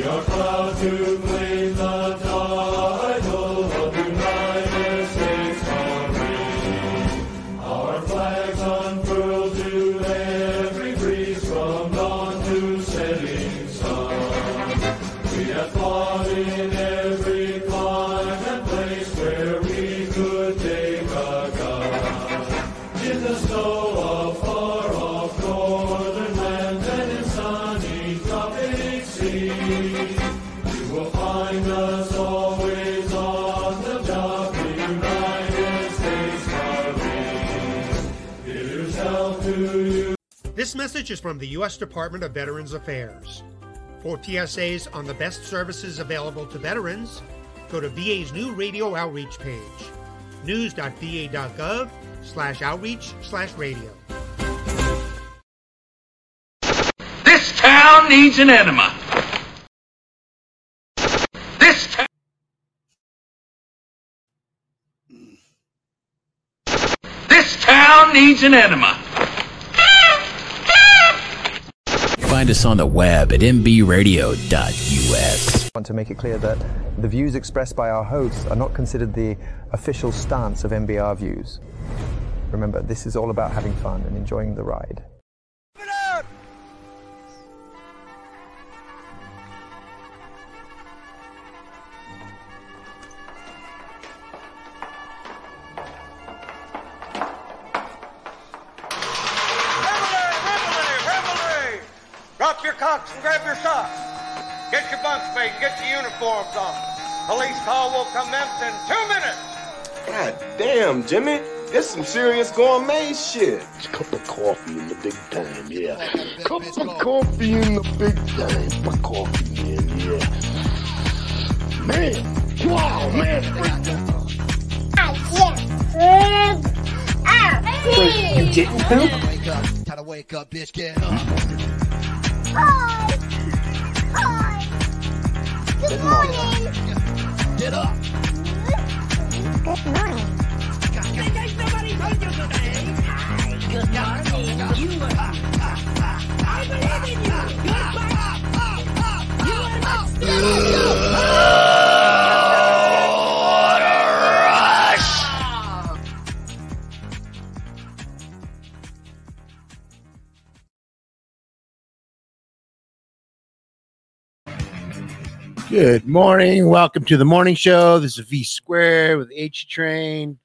We are proud to claim message is from the U.S. Department of Veterans Affairs. For PSAs on the best services available to veterans, go to VA's new radio outreach page, news.va.gov slash outreach slash radio. This town needs an enema. This town. This town needs an enema. Find us on the web at mbradio.us. I want to make it clear that the views expressed by our hosts are not considered the official stance of MBR views. Remember, this is all about having fun and enjoying the ride. Damn, Jimmy. This some serious gourmet shit. Cup of coffee in the big time, yeah. Cup of coffee in the big time. Cup of coffee in, yeah. Man, wow, man. You didn't poop? Gotta wake up, bitch, get up. Hi. Hi. Good morning. Get up. Good morning. You. I you. You're Good morning. Welcome to the morning show. This is V Square with H Train.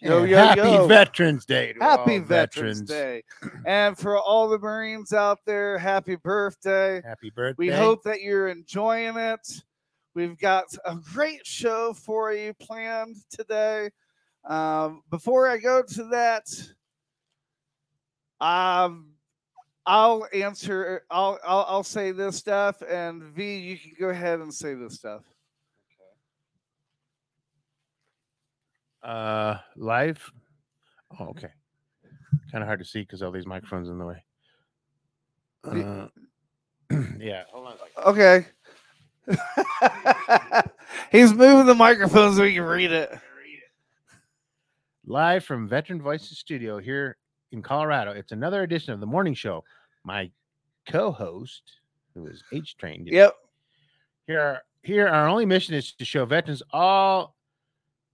Yo, yo, happy yo. Veterans Day. to Happy all Veterans, Day. And for all the Marines out there, happy birthday. Happy birthday. We hope that you're enjoying it. We've got a great show for you planned today. Um, before I go to that, um, I'll answer. I'll, I'll I'll say this stuff, and V, you can go ahead and say this stuff. Uh, live. Oh, okay. Kind of hard to see because all these microphones in the way. Uh, yeah. Hold on. Okay. He's moving the microphone so we can read it. Live from Veteran Voices Studio here in Colorado. It's another edition of the morning show. My co-host, who is H Train. Yep. Here, here, our only mission is to show veterans all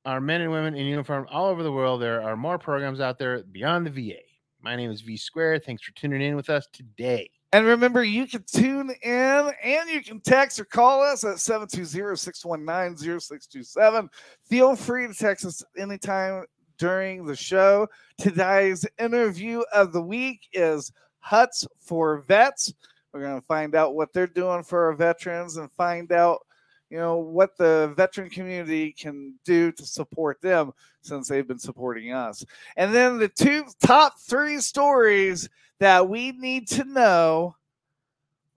our men and women in uniform all over the world. There are more programs out there beyond the VA. My name is V Square. Thanks for tuning in with us today. And remember, you can tune in and you can text or call us at 720-619-0627. Feel free to text us anytime during the show. Today's interview of the week is Huts for Vets. We're going to find out what they're doing for our veterans and find out, you know, what the veteran community can do to support them since they've been supporting us. And then the two top three stories that we need to know.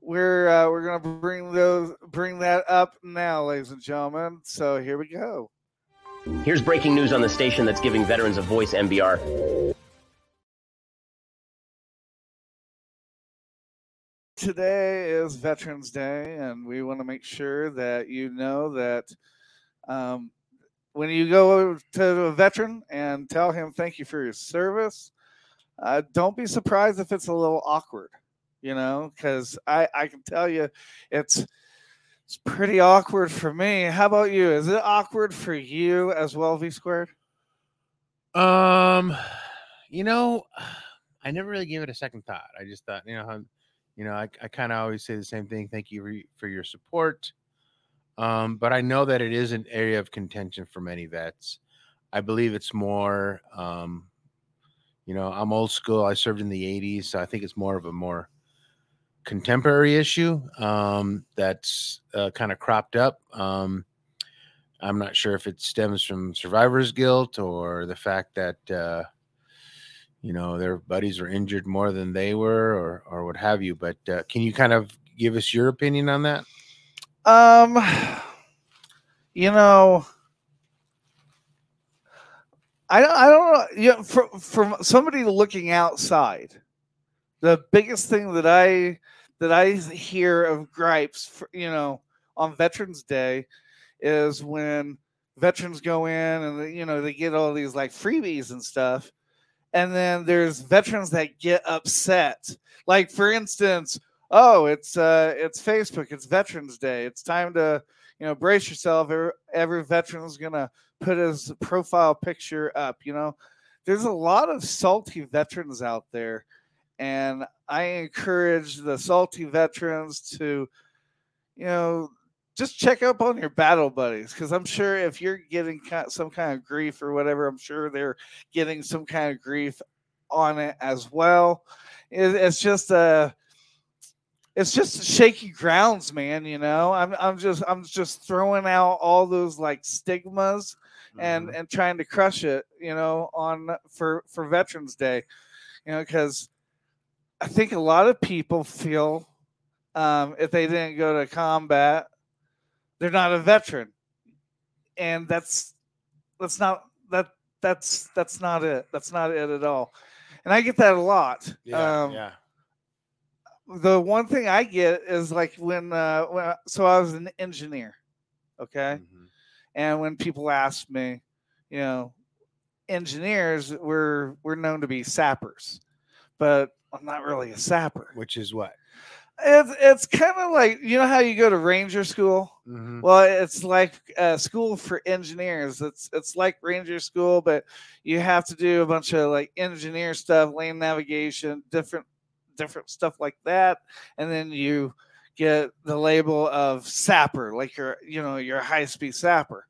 We're uh, we're gonna bring those bring that up now, ladies and gentlemen. So here we go. Here's breaking news on the station that's giving veterans a voice, MBR. Today is Veterans Day, and we want to make sure that you know that um, when you go to a veteran and tell him thank you for your service, uh, don't be surprised if it's a little awkward, you know, because I, I can tell you it's It's pretty awkward for me. How about you? Is it awkward for you as well, V squared? Um, you know, I never really gave it a second thought. I just thought, you know, you know, I, I kind of always say the same thing. Thank you for, for your support. Um, but I know that it is an area of contention for many vets. I believe it's more, um, you know, I'm old school. I served in the 80s, so I think it's more of a more contemporary issue um, that's uh, kind of cropped up. Um, I'm not sure if it stems from survivor's guilt or the fact that uh, you know their buddies were injured more than they were, or or what have you. But uh, can you kind of give us your opinion on that? Um, you know, I don't, I don't know. Know, from from somebody looking outside, the biggest thing that I that I hear of gripes, for, you know, on Veterans Day, is when veterans go in and you know they get all these like freebies and stuff, and then there's veterans that get upset. Like for instance, oh, it's uh, it's Facebook, it's Veterans Day, it's time to you know brace yourself. Every, every veteran's gonna put his profile picture up. You know, there's a lot of salty veterans out there, and I encourage the salty veterans to, you know, just check up on your battle buddies because I'm sure if you're getting some kind of grief or whatever, I'm sure they're getting some kind of grief on it as well. It, it's just a it's just shaky grounds, man. You know, I'm I'm just I'm just throwing out all those like stigmas and and trying to crush it. You know, on for for Veterans Day. You know, because I think a lot of people feel um, if they didn't go to combat, they're not a veteran, and that's that's not that that's that's not it. That's not it at all. And I get that a lot. Yeah, Um, yeah. the one thing I get is like when uh when I- so I was an engineer, okay, and when people ask me, you know, engineers we're we're known to be sappers, but I'm not really a sapper. Which is what? It's it's kind of like you know how you go to ranger school. Mhm. Well, it's like uh, school for engineers. It's it's like ranger school, but you have to do a bunch of like engineer stuff, lane navigation, different different stuff like that, and then you get the label of sapper, like you're you know you're high speed sapper.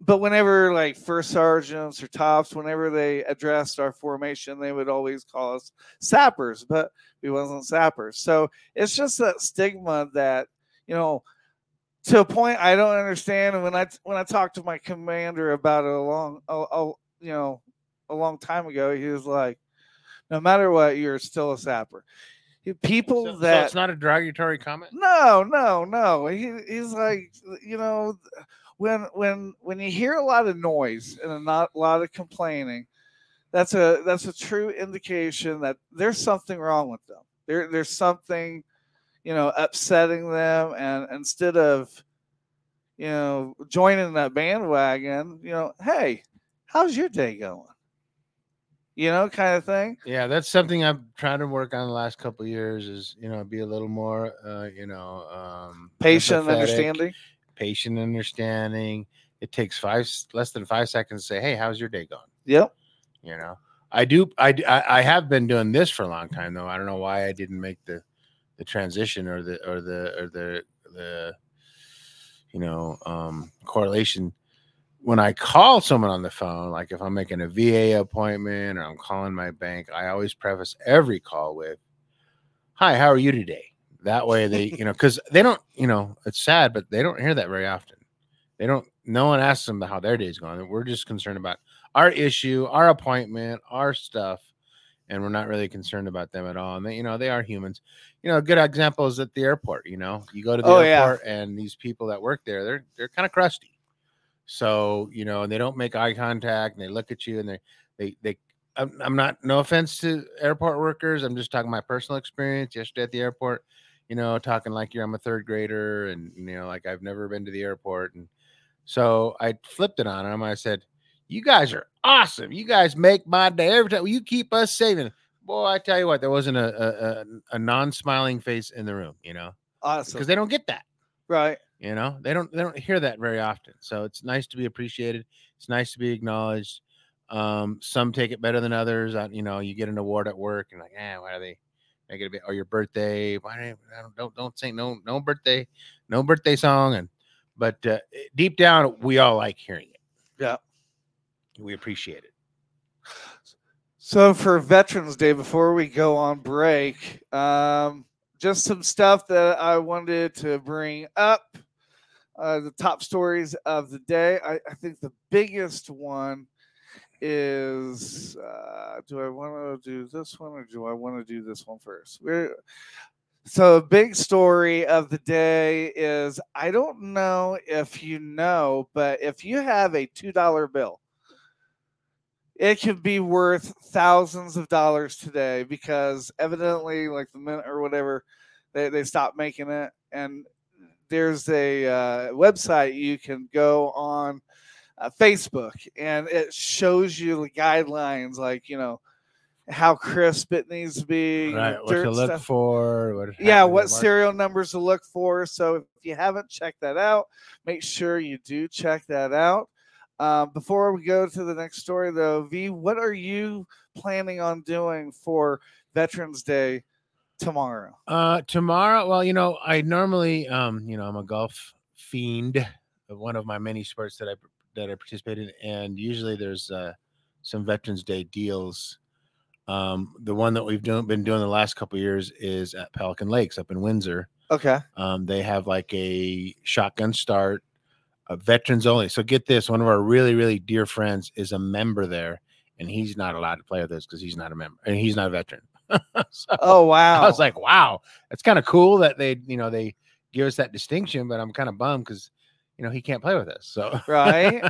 But whenever like first sergeants or tops, whenever they addressed our formation, they would always call us sappers, but we wasn't sappers. So it's just that stigma that you know to a point I don't understand. And when I when I talked to my commander about it a long, a, a, you know, a long time ago, he was like, "No matter what, you're still a sapper." People So, so that it's not a derogatory comment. no, no, no. He, he's like, you know, when when when you hear a lot of noise and a not a lot of complaining, that's a that's a true indication that there's something wrong with them. There there's something, you know, upsetting them, and instead of, you know, joining that bandwagon, you know, hey, how's your day going? You know, kind of thing. Yeah, that's something I've tried to work on the last couple of years. Is you know be a little more, uh, you know, um, Patient, empathetic, understanding. Patient, understanding. It takes five less than five seconds to say, "Hey, how's your day going?" Yep. You know, I do. I I have been doing this for a long time though. I don't know why I didn't make the the transition or the or the or the the you know um correlation when I call someone on the phone, like if I'm making a VA appointment or I'm calling my bank, I always preface every call with, Hi, how are you today? That way they, you know, because they don't, you know, it's sad, but they don't hear that very often. They don't, no one asks them how their day's going. We're just concerned about our issue, our appointment, our stuff, and we're not really concerned about them at all. And they, you know, they are humans. You know, a good example is at the airport. You know, you go to the Oh, yeah. airport and these people that work there, they're they're kind of crusty. So you know, and they don't make eye contact, and they look at you, and they they they. I'm, I'm not. No offense to airport workers. I'm just talking my personal experience yesterday at the airport. You know, talking like you're I'm a third grader, and you know, like I've never been to the airport, and so I flipped it on him. I said, "You guys are awesome. You guys make my day every time. You keep us saving." Boy, I tell you what, there wasn't a a, a, non-smiling face in the room. You know, Awesome. because they don't get that. Right. You know, they don't they don't hear that very often. So it's nice to be appreciated. It's nice to be acknowledged. Um, some take it better than others. You know, you get an award at work and like, eh, why are they make it a bit or your birthday? Why don't don't don't, don't say no no birthday, no birthday song and but uh, deep down we all like hearing it. Yeah. We appreciate it. So for Veterans Day, before we go on break, um, just some stuff that I wanted to bring up. Uh, the top stories of the day. I, I think the biggest one is uh, do I want to do this one or do I want to do this one first? We're, so, big story of the day is I don't know if you know, but if you have a $2 bill, it could be worth thousands of dollars today because evidently, like the minute or whatever, they, they stopped making it. And there's a uh, website you can go on uh, Facebook and it shows you the guidelines, like, you know, how crisp it needs to be. Right. What to look stuff. for. What Yeah, what in the market. serial numbers to look for. So if you haven't checked that out, make sure you do check that out. Um, before we go to the next story, though, V, what are you planning on doing for Veterans Day tomorrow? Uh, tomorrow, well, you know, I normally, um, you know, I'm a golf fiend one of my many sports that I that I participate in, and usually there's uh, some Veterans Day deals. Um, the one that we've done, been doing the last couple of years is at Pelican Lakes up in Windsor. Okay. Um, they have like a shotgun start, uh, veterans only. So get this: one of our really, really dear friends is a member there, and he's not allowed to play with us because he's not a member and he's not a veteran. So Oh wow! I was like, wow, that's kind of cool that they, you know, they give us that distinction, but I'm kind of bummed because, you know, he can't play with us. So right.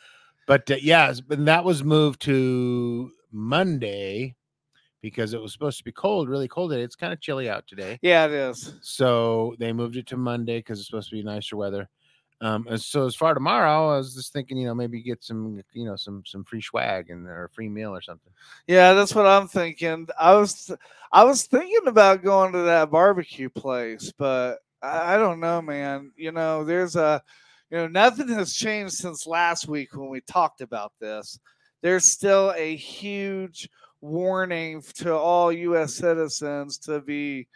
but uh, yeah, but that was moved to Monday because it was supposed to be cold, really cold today. It's kind of chilly out today. Yeah, it is. So they moved it to Monday because it's supposed to be nicer weather. Um, and so as far tomorrow, I was just thinking, you know, maybe get some, you know, some some free swag and or a free meal or something. Yeah, that's what I'm thinking. I was I was thinking about going to that barbecue place, but I, I don't know, man. You know, there's a you know, nothing has changed since last week when we talked about this. There's still a huge warning to all US citizens to be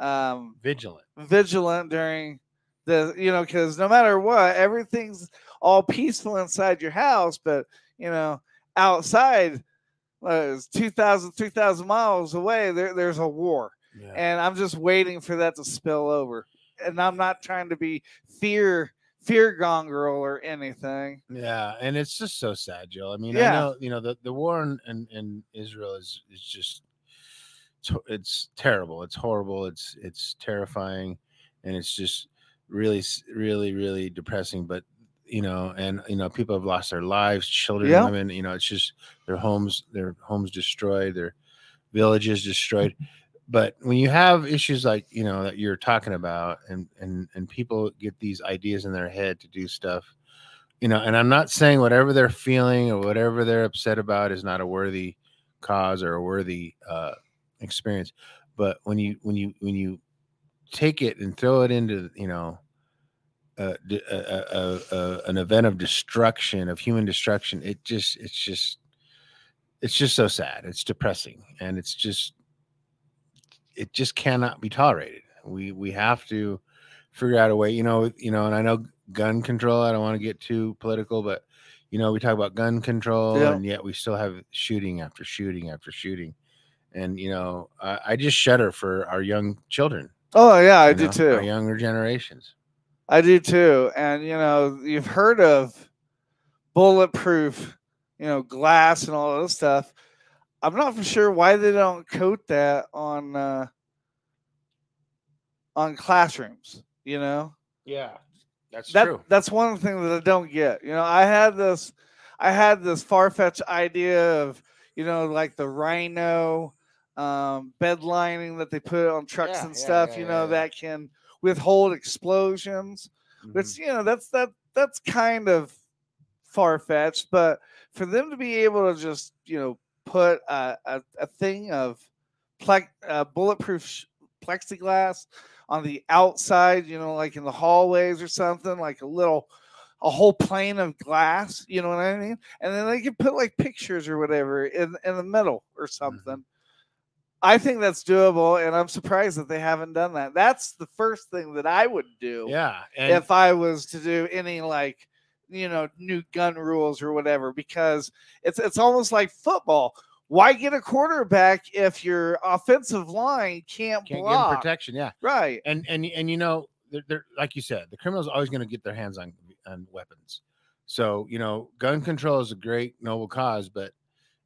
um Vigilant. vigilant during the you know because no matter what everything's all peaceful inside your house but you know outside uh, 2000 3000 miles away there, there's a war and i'm just waiting for that to spill over and i'm not trying to be fear fear gongrel or anything Yeah, and it's just so sad, Jill. I mean, Yeah. I know you know the, the war in, in, in Israel is is just it's, it's terrible. It's horrible. It's it's terrifying, and it's just really really really depressing. But you know, and you know, people have lost their lives, children, Yeah. women. You know, it's just their homes, their homes destroyed, their villages destroyed. But when you have issues like you know that you're talking about, and and and people get these ideas in their head to do stuff, you know, and I'm not saying whatever they're feeling or whatever they're upset about is not a worthy cause or a worthy uh, experience. But when you when you when you take it and throw it into you know uh, a, a, a, an event of destruction of human destruction, it just it's just it's just so sad. It's depressing, and it's just it just cannot be tolerated. We we have to figure out a way. You know, you know, and I know gun control. I don't want to get too political, but you know, we talk about gun control, Yeah. and yet we still have shooting after shooting after shooting. And you know, I, I just shudder for our young children. oh yeah i do know, too Our younger generations. I do too. And you know, you've heard of bulletproof, you know, glass and all this stuff. I'm not for sure why they don't coat that on uh on classrooms, you know? Yeah, that's that, true. That's one thing that I don't get. You know, I had this I had this far-fetched idea of, you know, like the rhino um bed lining that they put on trucks Yeah, and yeah, stuff, yeah, you know, that can withhold explosions which you know that's that that's kind of far fetched, but for them to be able to just you know put a, a, a thing of ple- uh, bulletproof sh- plexiglass on the outside, you know, like in the hallways or something, like a little a whole plane of glass, you know what I mean? And then they could put like pictures or whatever in, in the middle or something. I think that's doable, and I'm surprised that they haven't done that. That's the first thing that I would do Yeah, if I was to do any like you know new gun rules or whatever because it's it's almost like football. Why get a quarterback if your offensive line can't, can't give block? protection. Yeah, Right. and and and you know, they're, they're like you said, the criminals always going to get their hands on on weapons. So you know, gun control is a great noble cause, but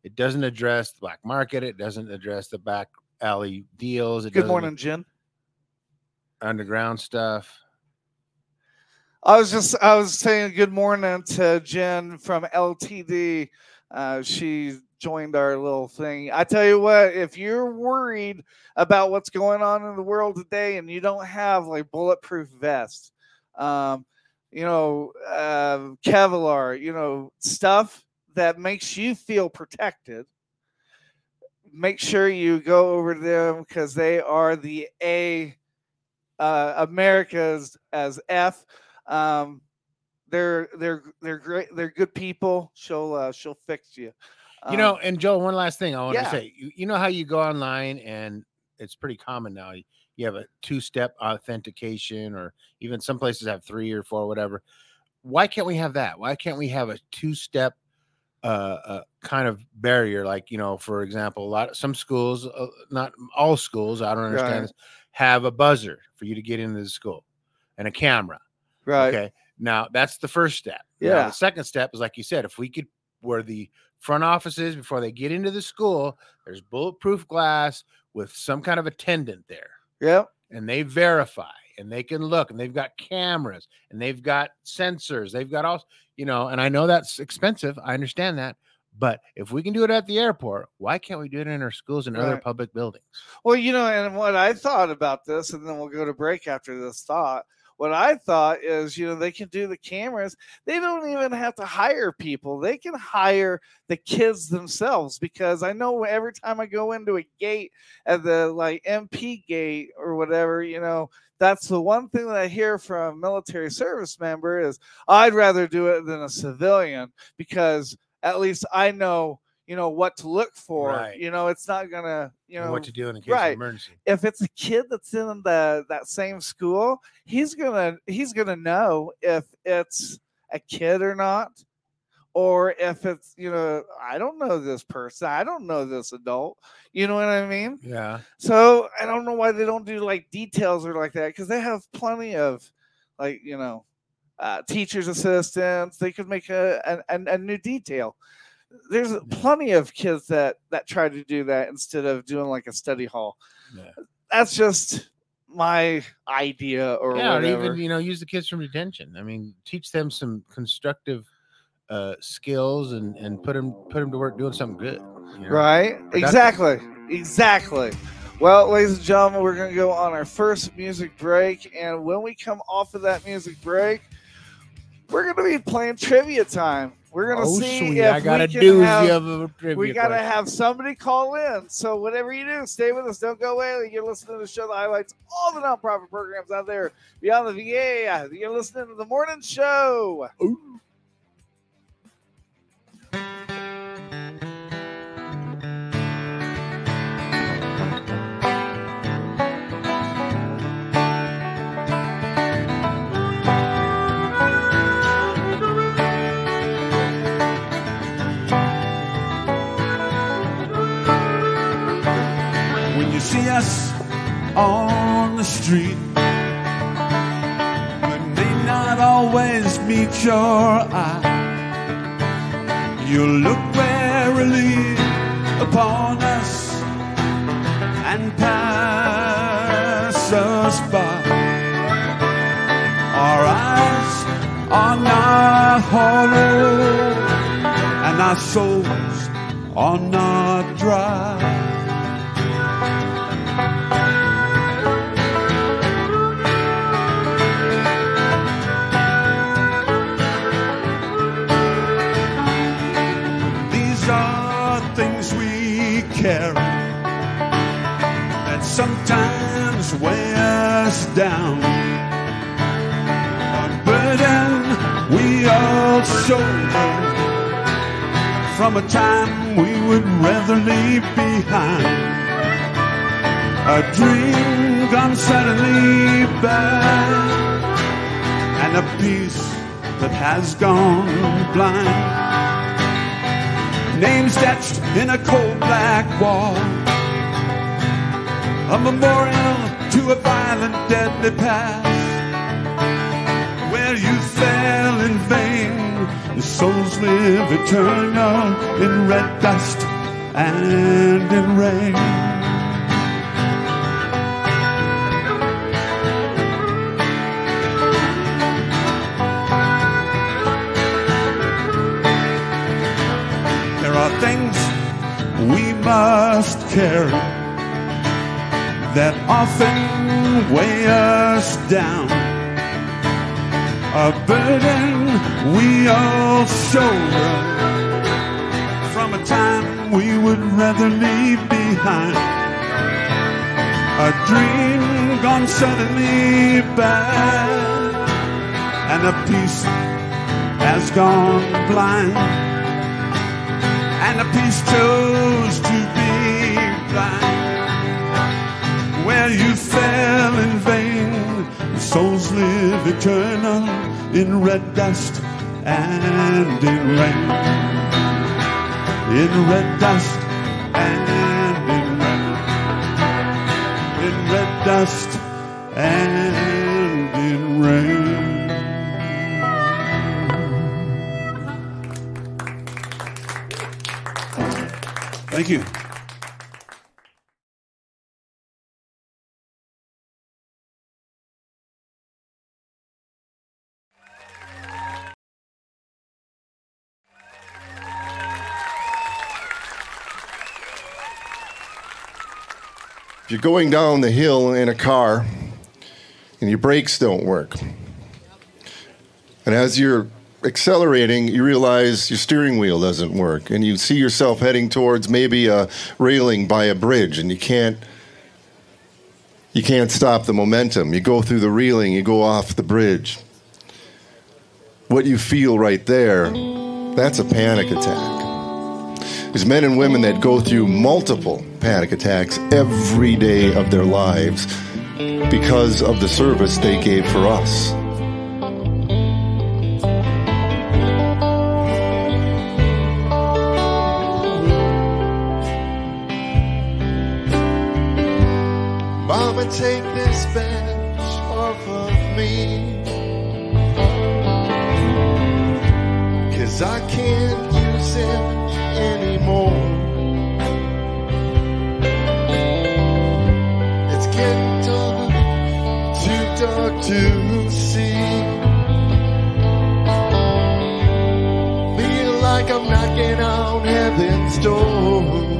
it doesn't address the black market. It doesn't address the back alley deals. It Good morning, Jim. underground stuff. I was just I was saying good morning to Jen from LTD. Uh, she joined our little thing. I tell you what, if you're worried about what's going on in the world today and you don't have like bulletproof vests, um, you know, uh, Kevlar, you know, stuff that makes you feel protected. Make sure you go over to them because they are the A uh, America's as F. Um, they're they're they're great. They're good people. She'll uh, she'll fix you. You know, Um, and Joe, one last thing I want yeah. to say. You, you know how you go online and it's pretty common now. You, you have a two-step authentication, or even some places have three or four, whatever. Why can't we have that? Why can't we have a two-step uh, uh, kind of barrier? Like you know, for example, a lot of, some schools, uh, not all schools, I don't understand Right. this, have a buzzer for you to get into the school and a camera. Right. Okay. Now that's the first step. Now, Yeah. the second step is like you said, if we could where the front offices before they get into the school, there's bulletproof glass with some kind of attendant there, Yep. and they verify and they can look and they've got cameras and they've got sensors, they've got all you know, and I know that's expensive. I understand that. But if we can do it at the airport, why can't we do it in our schools and other public buildings? Well, you know, and what I thought about this, and then we'll go to break after this thought. What I thought is, you know, they can do the cameras. They don't even have to hire people. They can hire the kids themselves because I know every time I go into a gate at the like MP gate or whatever, you know, that's the one thing that I hear from military service member is I'd rather do it than a civilian because at least I know, you know, what to look for. Right. You know, it's not gonna, you know, what to do in a case right of emergency. if it's a kid that's in the that same school, he's gonna he's gonna know if it's a kid or not, or if it's you know I don't know this person, I don't know this adult. You know what I mean? Yeah. So I don't know why they don't do like details or like that because they have plenty of like you know uh, teachers assistants. They could make a a, a, a new detail. There's plenty of kids that that try to do that instead of doing like a study hall. Yeah. That's just my idea or yeah, or whatever. even you know, use the kids from detention. I mean, teach them some constructive uh skills and and put them put them to work doing something good. you know? Right? Productive. Exactly. Exactly. Well, ladies and gentlemen, we're going to go on our first music break. And when we come off of that music break, we're going to be playing trivia time. We're going to Oh, see sweet. if I got we a can doozy have, of a trivia we got to question. have somebody call in. So whatever you do, stay with us. Don't go away. You're listening to the show that highlights all the nonprofit programs out there beyond the VA. You're listening to the morning show. When the street, we may not always meet your eye. You look warily upon us and pass us by. Our eyes are not hollow, and our souls are not dry. times weigh us down. A burden we all shoulder from a time we would rather leave behind. A dream gone suddenly bad, and a peace that has gone blind. Names etched in a cold black wall a memorial to a violent, deadly past where you fell in vain. The souls live eternal in red dust and in rain. There are things we must carry that often weigh us down a burden we all shoulder from a time we would rather leave behind. A dream gone suddenly bad, and a peace has gone blind, and a peace chose to be blind. You fell in vain, souls live eternal in red dust and in rain. In red dust and in rain. In red dust and in rain. Thank you. You're going down the hill in a car and your brakes don't work, and as you're accelerating, you realize your steering wheel doesn't work, and you see yourself heading towards maybe a railing by a bridge, and you can't you can't stop the momentum. You go through the railing, you go off the bridge. What you feel right there, that's a panic attack. There's men and women that go through multiple panic attacks every day of their lives because of the service they gave for us. Mama, take this bench off of me. Cause I can't use it It's getting dark, too dark to see. Feel like I'm knocking on heaven's door.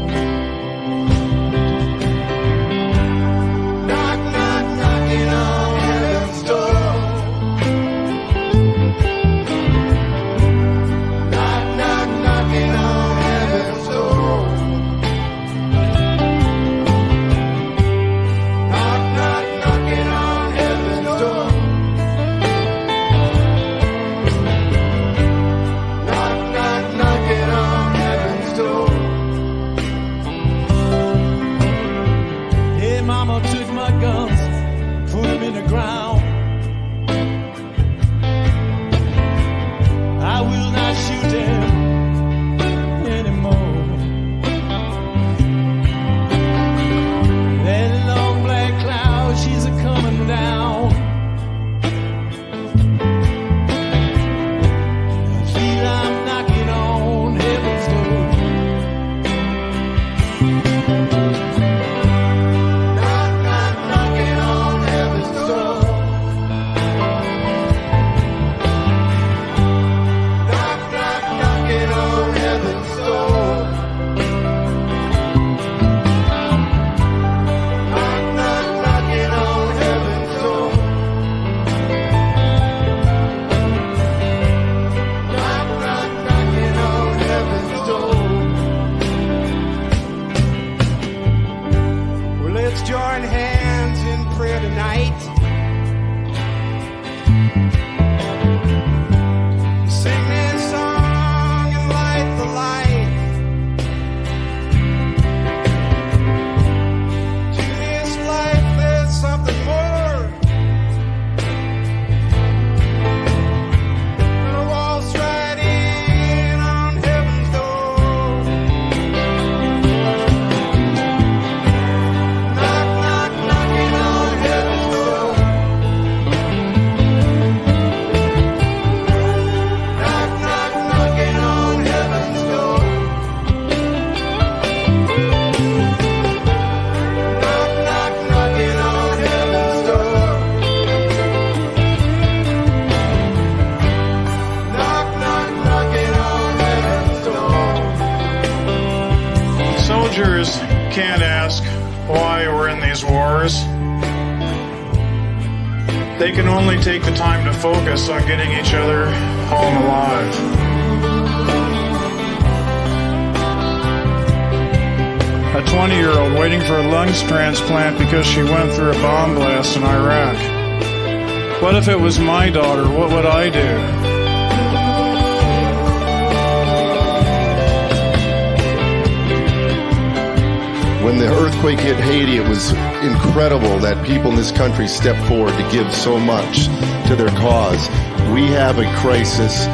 When the earthquake hit Haiti, it was incredible that people in this country stepped forward to give so much to their cause. We have a crisis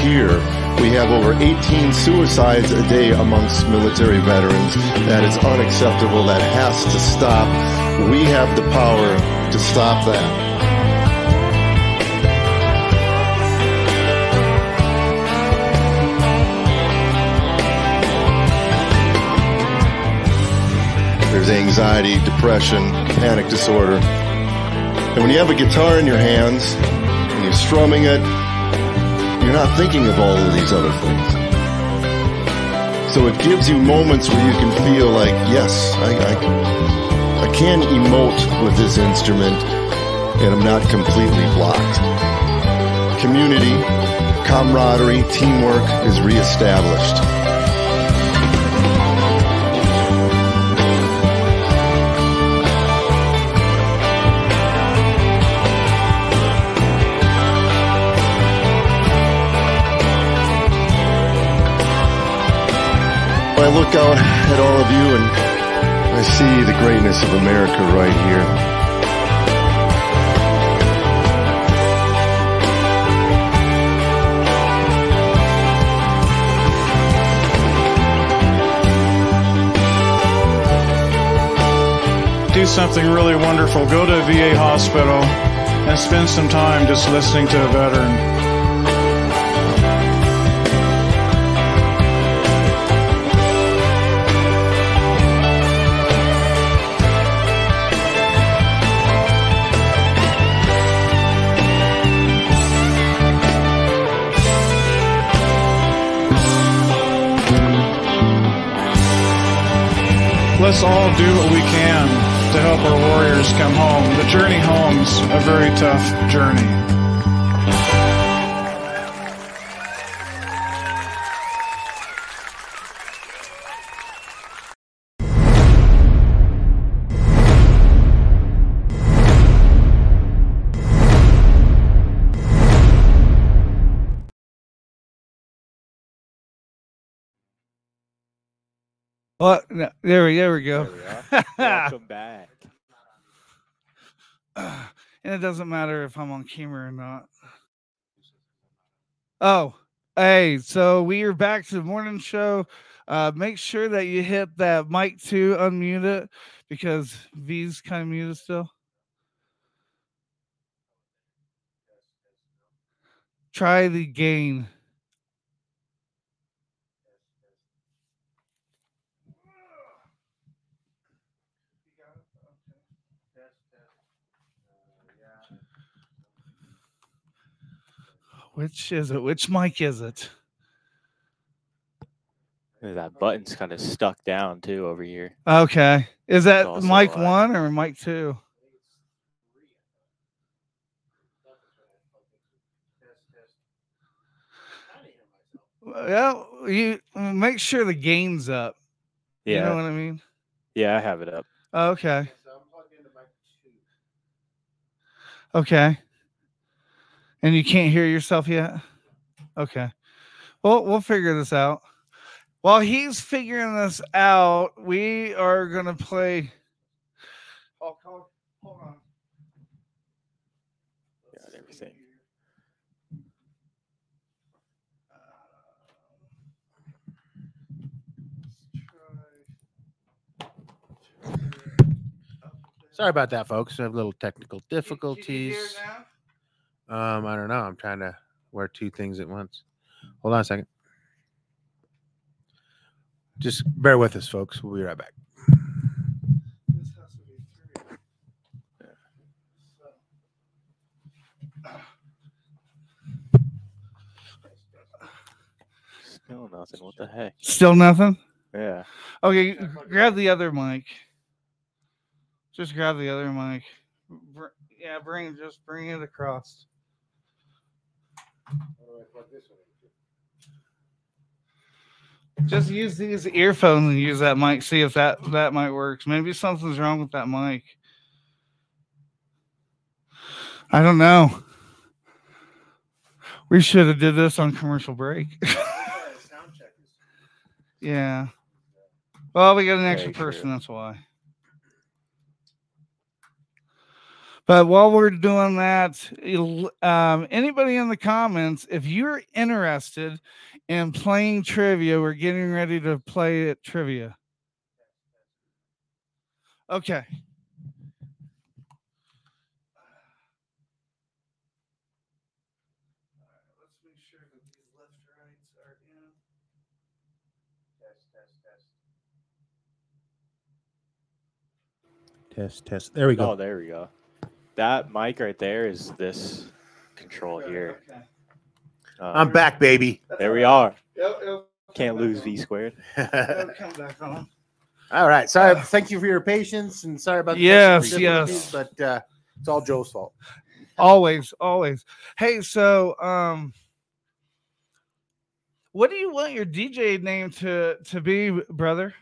here. We have over 18 suicides a day amongst military veterans. That is unacceptable. That has to stop. We have the power to stop that. There's anxiety, depression, panic disorder. And when you have a guitar in your hands and you're strumming it, you're not thinking of all of these other things. So it gives you moments where you can feel like, yes, I, I, I can emote with this instrument and I'm not completely blocked. Community, camaraderie, teamwork is reestablished. Look out at all of you and I see the greatness of America right here. Do something really wonderful. Go to a VA hospital and spend some time just listening to a veteran. Let's all do what we can to help our warriors come home. The journey home's a very tough journey. There we there we go. Welcome back. and it doesn't matter if I'm on camera or not. Oh, hey, so we are back to the morning show. Uh, make sure that you hit that mic to unmute it because V's kind of muted still. Try the gain. Which is it? Which mic is it? That button's kind of stuck down too over here. Okay. Is that mic one or mic two? Well, you make sure the gain's up. Yeah. You know what I mean? Yeah, I have it up. Okay. Okay. And you can't hear yourself yet? Okay. Well, we'll figure this out. While he's figuring this out, we are going to play. Oh, hold hold on. Got everything. Sorry about that, folks. I have little technical difficulties. Um, I don't know. I'm trying to wear two things at once. Hold on a second. Just bear with us, folks. We'll be right back. Still nothing. What the heck? Still nothing? Yeah. Okay, grab the other mic. Just grab the other mic. Br- yeah, bring just bring it across. Just use these earphones and use that mic. See if that that mic works. Maybe something's wrong with that mic. I don't know. We should have did this on commercial break. yeah. Well, we got an extra person. That's why. But while we're doing that, um, anybody in the comments, if you're interested in playing trivia, we're getting ready to play at trivia. Okay. Let's make sure that these left rights are in test, test, test. Test, test. There we go. Oh, there we go. That mic right there is this control here. Um, I'm back, baby. There we are. Yep, yep. Can't lose V squared. Come back on. All right. Sorry. Thank you for your patience and sorry about the Yes, yes. But uh, it's all Joe's fault. always always hey so um what do you want your dj name to to be brother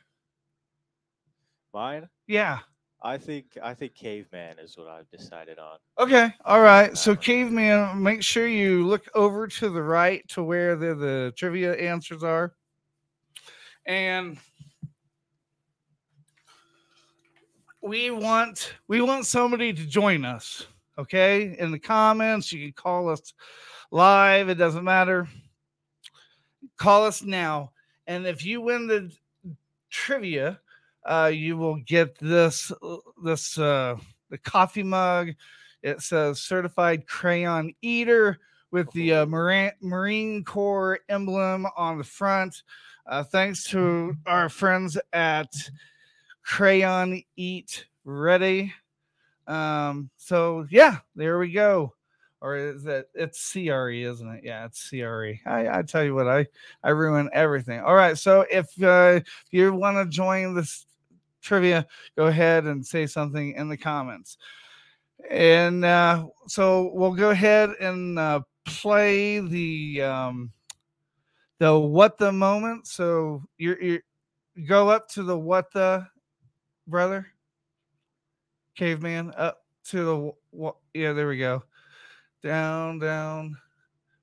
Mine? yeah I think I think caveman is what I've decided on. okay all right. So uh, caveman make sure you look over to the right to where the, the trivia answers are. And we want we want somebody to join us okay? In the comments you can call us live it doesn't matter. Call us now. And if you win the trivia uh you will get this this uh the coffee mug. It says certified crayon eater with the uh, marine, marine corps emblem on the front. Uh, thanks to our friends at crayon eat ready. Um so yeah there we go. Or is it it's cre isn't it? Yeah it's cre i i tell you what i i ruin everything. All right so if uh if you want to join this trivia go ahead and say something in the comments. And uh so we'll go ahead and uh play the um the what the moment. So you're you go up to the what the brother? Caveman up to the what yeah there we go. Down down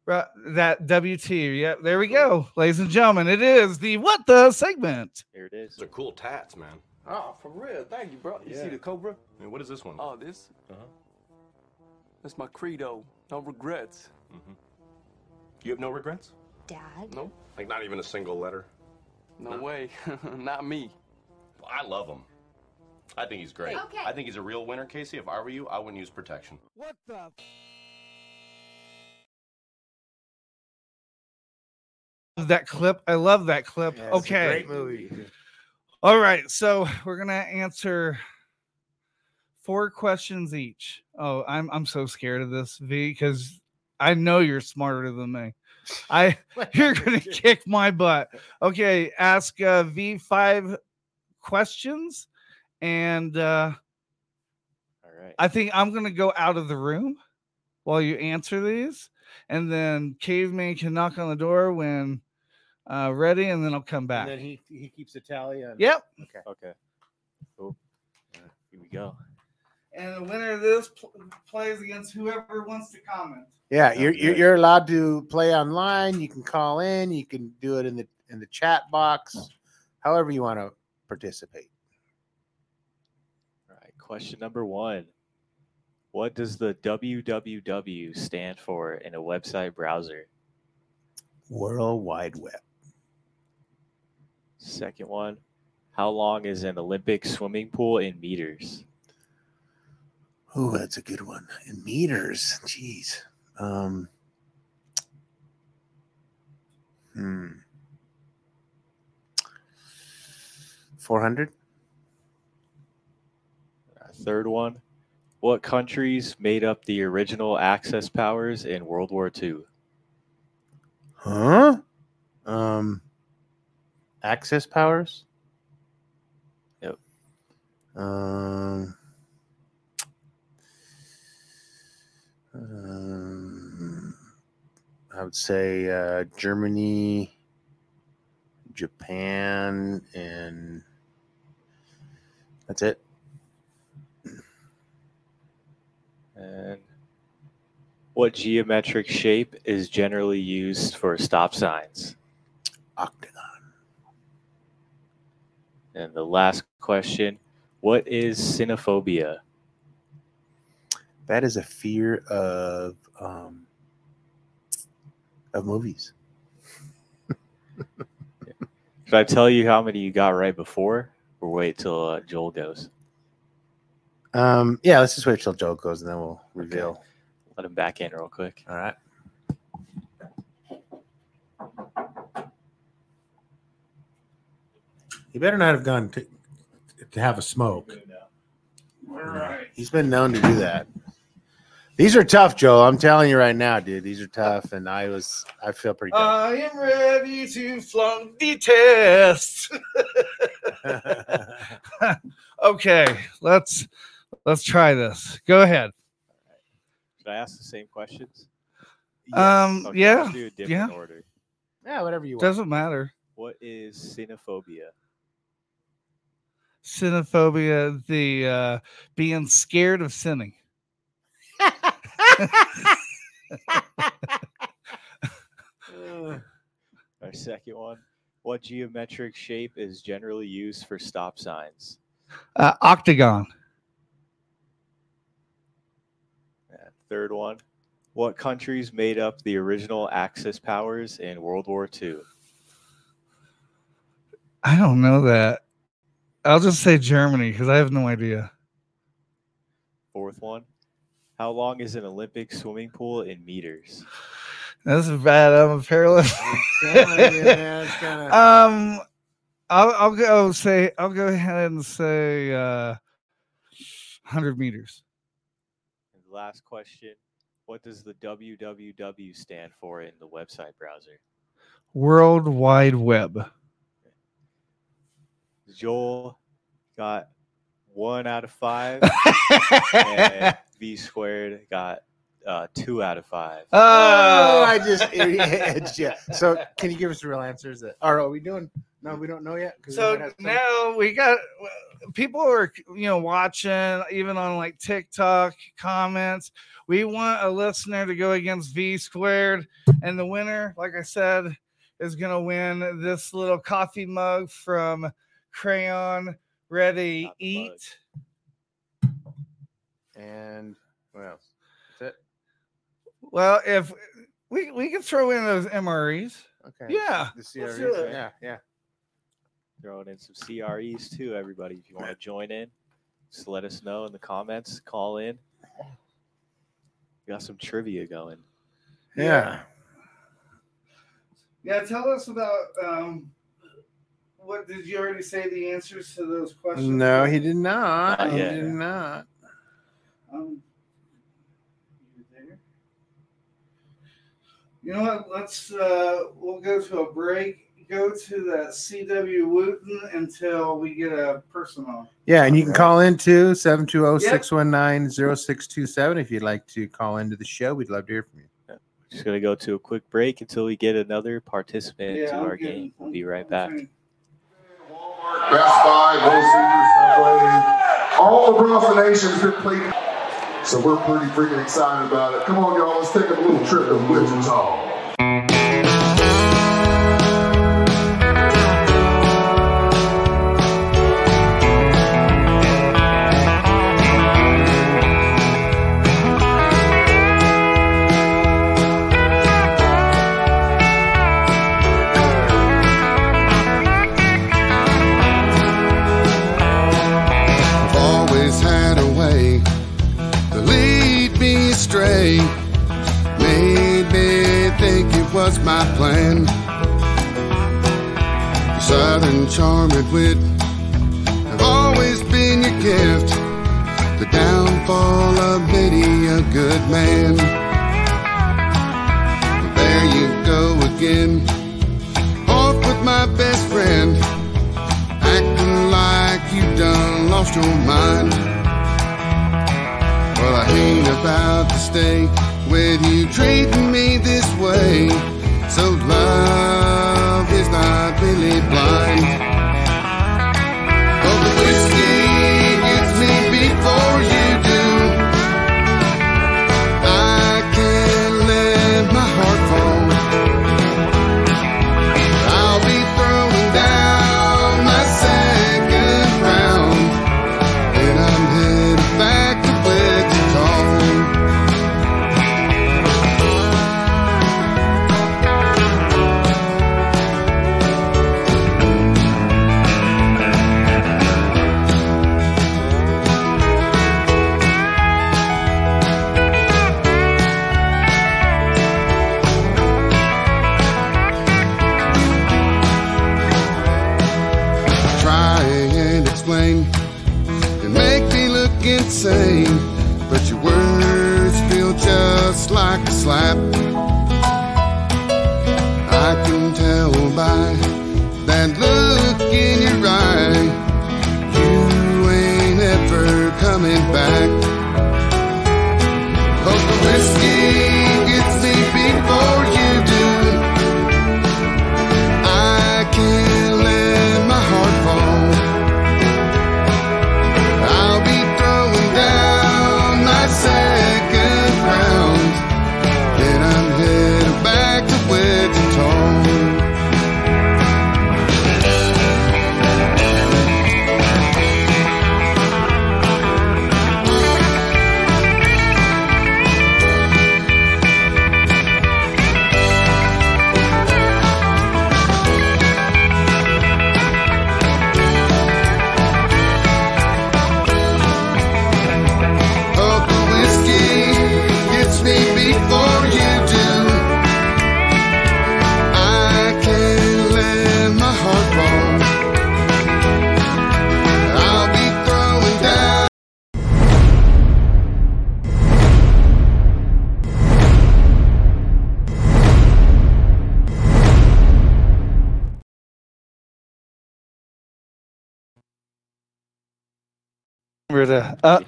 right that wt yeah there we go ladies and gentlemen it is the what the segment. Here it is. They're cool tats, man. Oh, for real. Thank you, bro. You see the Cobra? And what is this one? Oh, this? Uh-huh. That's my credo. No regrets. Mm-hmm. You have no regrets? Dad? No, Like not even a single letter? no way. Not me. I love him. I think he's great. Okay. I think he's a real winner, Casey. If I were you, I wouldn't use protection. What the? That clip, I love that clip. Yeah, it's a okay, great movie. All right, so we're gonna answer four questions each. Oh, I'm I'm so scared of this, V, because I know you're smarter than me. I you're gonna kick my butt. Okay, ask uh, V five questions, and uh, All right. I think I'm gonna go out of the room while you answer these, and then Caveman can knock on the door when uh, ready, and then I'll come back. And then he he keeps a tally. On... Yep. Okay. Okay. Cool. Uh, here we go. And the winner of this pl- plays against whoever wants to comment. Yeah, you're, you're you're allowed to play online. You can call in. You can do it in the in the chat box, however you want to participate. All right. Question number one. What does the www stand for in a website browser? World Wide Web. Second one. How long is an Olympic swimming pool in meters? Oh, that's a good one. In meters, jeez. Um, hmm. Four hundred. Uh, Third one. What countries made up the original Axis powers in World War II? Huh? Um, access powers. Yep. Um, um, I would say uh, Germany, Japan, and that's it. And what geometric shape is generally used for stop signs? Octagon. And the last question What is cynophobia? That is a fear of um, of movies. Should I tell you how many you got right before, or wait till uh, Joel goes? Um, yeah, let's just wait till Joel goes and then we'll reveal. Let him back in real quick. All right. He better not have gone to to have a smoke. He's been known to do that. These are tough, Joe. I'm telling you right now, dude. These are tough, and I was I feel pretty. Tough. I am ready to flunk the test. okay, let's let's try this. Go ahead. Should I ask the same questions? Um, Okay, yeah, let's do a different yeah. order. yeah, whatever you want. Doesn't matter. What is cynophobia? Cynophobia, the uh, being scared of sinning. Our second one. What geometric shape is generally used for stop signs? Uh, octagon. Third one. What countries made up the original Axis powers in World War II? I don't know that. I'll just say Germany because I have no idea. Fourth one. How long is an Olympic swimming pool in meters? This is bad. I'm a perilous. um, I'll I'll go say I'll go ahead and say uh, hundred meters. And last question. What does the www stand for in the website browser? World Wide Web. Joel got one out of five. and V squared got uh, two out of five. Oh, I just edged you. So, can you give us the real answers? That or are we doing? No, we don't know yet. we So might have some- now we got people are you know watching even on like TikTok comments. We want a listener to go against V squared, and the winner, like I said, is gonna win this little coffee mug from Crayon Ready Eat. and what else? That's it. Well, if we we can throw in those MREs. Okay. Yeah. The let's CREs, do it. Yeah, yeah. Throwing in some CREs too, everybody. If you want to join in, just let us know in the comments. Call in. We got some trivia going. Yeah. Yeah, tell us about um what did you already say the answers to those questions? No, he did not. Not he yet. did not. Um, you there? You know what? Let's uh we'll go to a break. Go to that CW Wooten until we get a person on. Yeah, and you can call in too, 720-619-0627 if you'd like to call into the show. We'd love to hear from you. Just gonna go to a quick break until we get another participant Yeah, to I'm our getting- game. We'll be right back. Best Buy, Cedar, Subway, all across the nation have played. So we're pretty freaking excited about it. Come on, y'all, let's take a little trip to Wichita.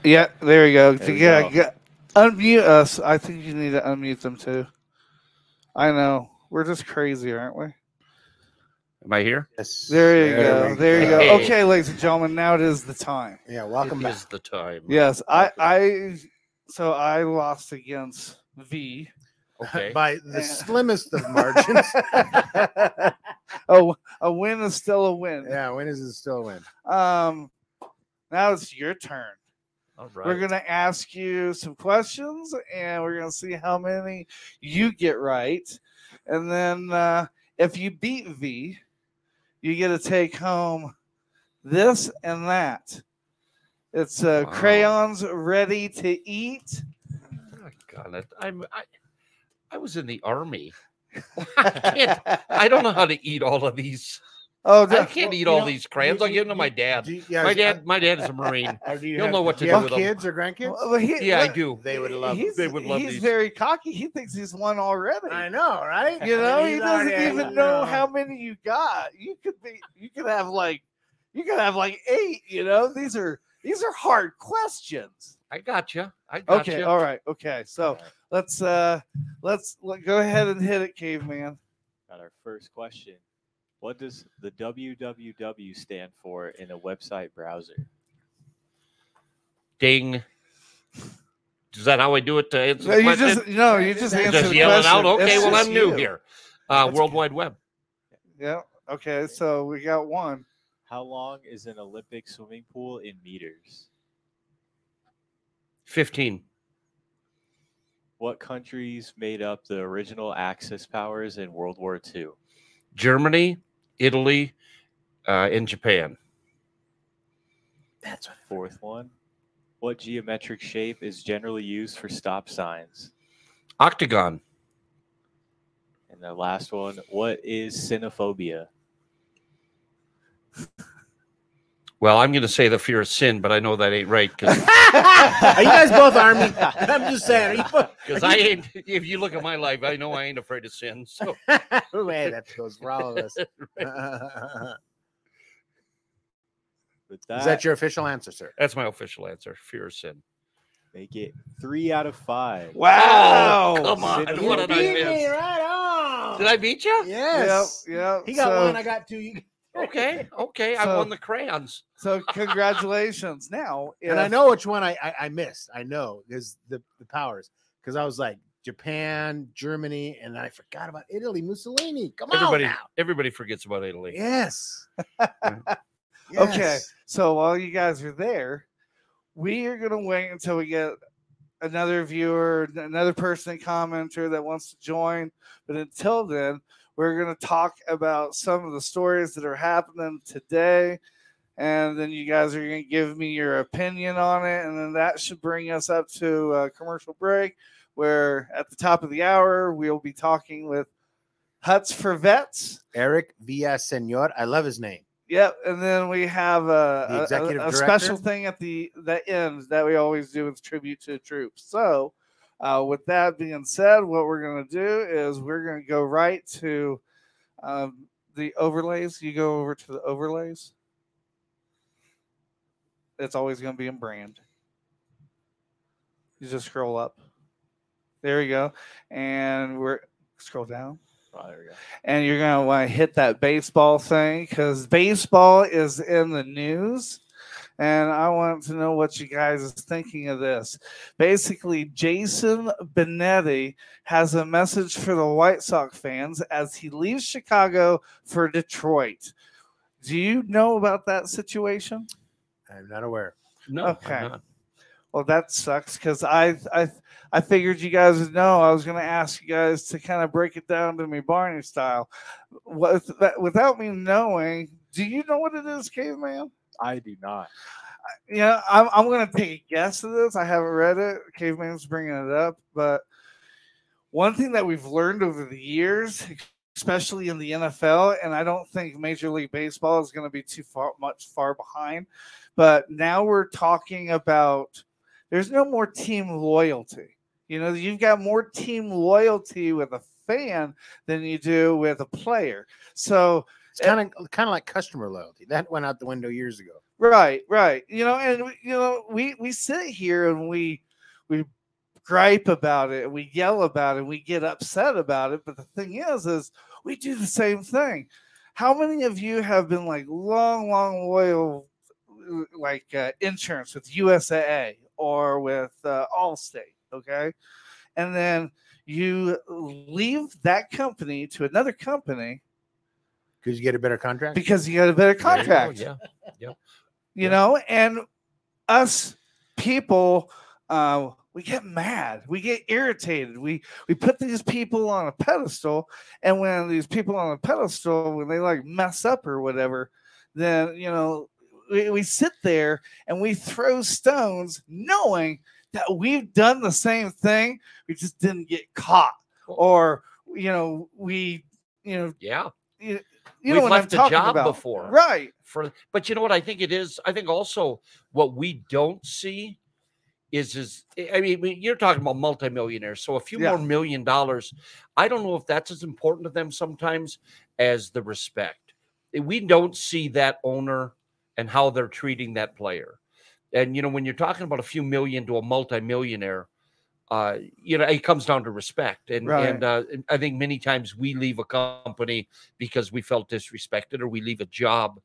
Yeah, there you go. There we yeah, go. get- unmute us. I think you need to unmute them too. I know we're just crazy, aren't we? Am I here? Yes. There you There go. we There you go. go. Okay, ladies and gentlemen, now it is the time. Yeah, welcome It back. is the time. Yes, I, I, so I lost against V. Okay. By the slimmest of margins. oh, a win is still a win. yeah, a win is still a win? Um, now it's your turn. All right. We're gonna ask you some questions, and we're gonna see how many you get right. And then, uh, if you beat V, you get to take home this and that. It's uh, Wow. crayons ready to eat. Oh, God, I, I'm, I, I was in the army. I, can't, I don't know how to eat all of these. Oh, I can't well, eat all know, these crayons. you- I'll give them to my dad. do you- yeah, my is- dad, my dad is a marine. You He'll have- know what to you do have with them. kids or grandkids? Well, he- Yeah, I do. They would love. He's, They would love he's these. very cocky. He thinks he's won already. I know, right? You know, he doesn't already- even know how many you got. You could be, you could have like, you could have like eight. You know, these are these are hard questions. I got you. I got Okay, you. all right, okay. So let's uh let's let, go ahead and hit it, caveman. Got our first question. What does the www stand for in a website browser? Ding. Is that how I do it to answer No, the you question? just no, you just answer Just the yell it out. Okay, It's well I'm new you. here. Uh, World Wide Web. Yeah. Okay, so we got one. How long is an Olympic swimming pool in meters? Fifteen. What countries made up the original Axis powers in World War II? Germany, Italy, uh, and Japan. That's fourth one. What geometric shape is generally used for stop signs? Octagon. And the last one. What is xenophobia? Well, I'm going to say the fear of sin, but I know that ain't right because Are you guys both army? I'm just saying. Because you? I ain't. If you look at my life, I know I ain't afraid of sin. So Wait, that goes for all of us. With Is that your official answer, sir? That's my official answer. Fear of sin. Make it three out of five. Wow. Oh, come on. Sydney What did I Beat miss? me right on. Did I beat you? Yes. Yep, yep. He got So- one. I got two. You. Okay. Okay. I won the crayons. So congratulations. Now, And I know which one I I, I missed. I know because the the powers because I was like Japan, Germany, and I forgot about Italy. Mussolini. Come Everybody, on now. everybody forgets about Italy. Yes. Okay, so while you guys are there, we are gonna wait until we get another viewer, another person commenter that wants to join. But until then, we're gonna talk about some of the stories that are happening today, and then you guys are gonna give me your opinion on it, and then that should bring us up to a commercial break, where at the top of the hour we'll be talking with Huts for Vets. Eric Villasenor. I love his name. Yep, and then we have a- a- a, special thing at the the end that we always do with tribute to troops. So, uh, with that being said, what we're going to do is we're going to go right to um, the overlays. You go over to the overlays. It's always going to be in brand. You just scroll up. There you go, and we're scroll down Oh, there we go. and you're going to want to hit that baseball thing because baseball is in the news. And I want to know what you guys is thinking of this. Basically, Jason Benetti has a message for the White Sox fans as he leaves Chicago for Detroit. Do you know about that situation? I'm not aware. No. I'm Okay. not. Well, that sucks because I I I figured you guys would know. I was going to ask you guys to kind of break it down to me Barney style. With that, without me knowing, do you know what it is, caveman? I do not. Yeah, I'm I'm going to take a guess of this. I haven't read it. Caveman's bringing it up, but one thing that we've learned over the years, especially in the NFL, and I don't think Major League Baseball is going to be too far much far behind. But now we're talking about there's no more team loyalty. You know, you've got more team loyalty with a fan than you do with a player. So It's kind of kind of like customer loyalty. That went out the window years ago. Right, right. You know, and you know, we we sit here and we we gripe about it, and we yell about it, we get upset about it. But the thing is, is we do the same thing. How many of you have been like long, long loyal, like uh, insurance with USAA or with uh, Allstate? Okay, and then you leave that company to another company Because you get a better contract. because you get a better There you go, contract Yeah. Yeah. you know and us people uh we get mad we get irritated we we put these people on a pedestal and when these people on a pedestal when they like mess up or whatever then you know we, we sit there and we throw stones knowing that we've done the same thing we just didn't get caught or you know we you know Yeah. you, We've know what left I'm a job about before. right For but you know what I think it is. I think also what we don't see is is I mean you're talking about multimillionaires, so a few Yeah. more million dollars. I don't know if that's as important to them sometimes as the respect. Eh, We don't see that owner and how they're treating that player. And you know when you're talking about a few million to a multimillionaire, uh, you know, it comes down to respect. And Right. and uh, I think many times we leave a company because we felt disrespected, or we leave a job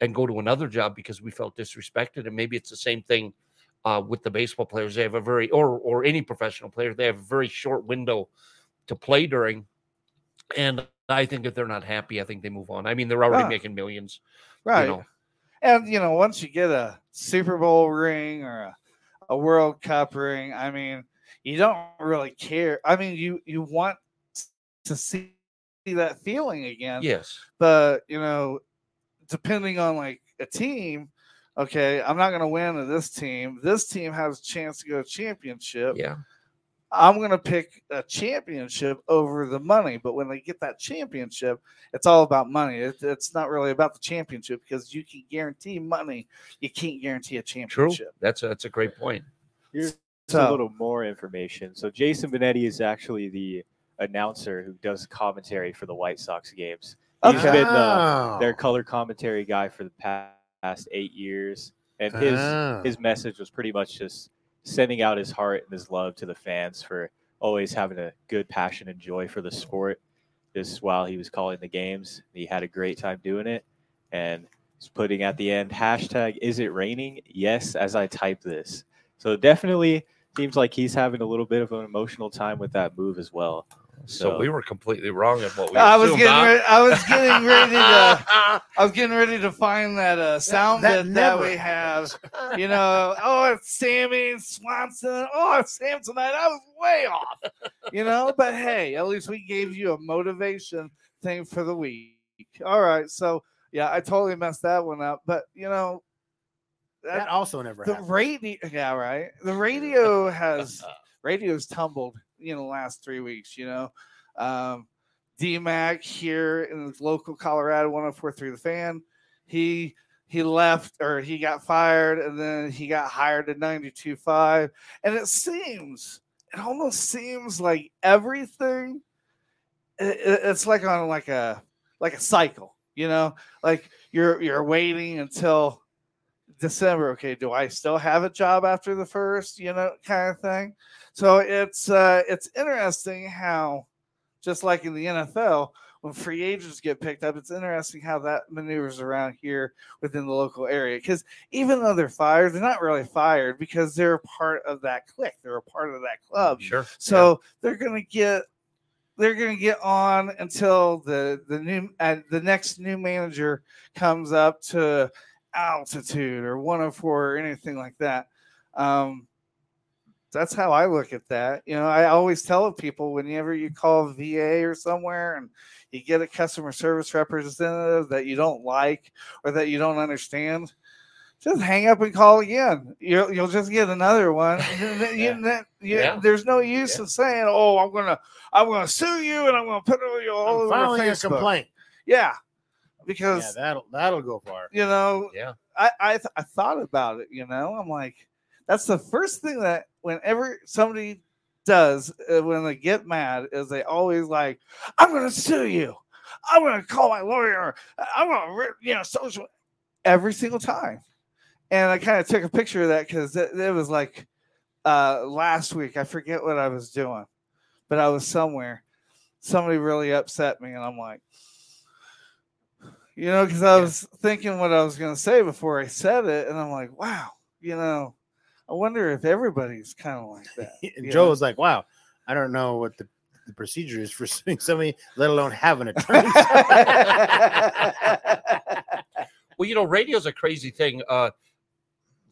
and go to another job because we felt disrespected. And maybe it's the same thing uh, with the baseball players. They have a very or or any professional player, they have a very short window to play during. And I think if they're not happy, I think they move on. I mean, they're already Ah. making millions. right You know, And you know, once you get a Super Bowl ring or a, a World Cup ring, I mean, you don't really care. I mean, you you want to see that feeling again. yes. But you know, depending on like a team, okay, I'm not going to win to this team. This team has a chance to go to championship. Yeah. I'm going to pick a championship over the money. But when they get that championship, it's all about money. It, it's not really about the championship because you can guarantee money. You can't guarantee a championship. True. championship. That's a, that's a great point. Here's So- a little more information. So Jason Benetti is actually the announcer who does commentary for the White Sox games. He's Okay. been uh, their color commentary guy for the past eight years, and his Oh. his message was pretty much just sending out his heart and his love to the fans for always having a good passion and joy for the sport. Just while he was calling the games, he had a great time doing it, and he's putting at the end hashtag Is it raining? Yes, as I type this. So definitely seems like he's having a little bit of an emotional time with that move as well. So, we were completely wrong in what we I was getting huh? ready, I was getting ready to I was getting ready to find that uh sound that bit that never we have. You know, oh it's Sammy Swanson. Oh it's Sam tonight. I was way off. You know, but hey, at least we gave you a motivation thing for the week. All right, so yeah, I totally messed that one up. But you know, That also never the happened. radio yeah right? The radio has radio's tumbled you know the last three weeks you know? Um dmac here in the local colorado one hundred four 1043 the fan he he left or he got fired and then he got hired at 92.5 and it seems it almost seems like everything i- i- it's like on like a like a cycle you know? Like you're you're waiting until December. Okay, do I still have a job after the first? You know, kind of thing. So it's uh, it's interesting how, just like in the NFL, when free agents get picked up, it's interesting how that maneuvers around here within the local area. Because even though they're fired, they're not really fired because they're a part of that clique. They're a part of that club. Sure. So they're gonna get they're gonna get on until the the new uh, the next new manager comes up to altitude or 104 or anything like that. Um, that's how I look at that. You know, I always tell people whenever you call VA or somewhere and you get a customer service representative that you don't like or that you don't understand, just hang up and call again. You'll you'll just get another one. Then you- you- Yeah. There's no use in saying, "Oh, I'm gonna I'm gonna sue you and I'm gonna put you all I'm over filing a complaint. Yeah, Yeah, because that'll that'll go far. you know, Yeah. I I, th- I thought about it. You know, I'm like, that's the first thing that whenever somebody does uh, when they get mad is they always like, I'm gonna sue you. I'm gonna call my lawyer. I'm gonna you know social every single time. And I kind of took a picture of that because it, it was like uh last week. I forget what I was doing, but I was somewhere. Somebody really upset me, and I'm like, you know, because I was thinking what I was going to say before I said it, and I'm like, wow, you know, I wonder if everybody's kind of like that. And Joe know? was like, "Wow, I don't know what the, the procedure is for suing somebody, let alone have an attorney." Well, you know, radio's a crazy thing. Uh,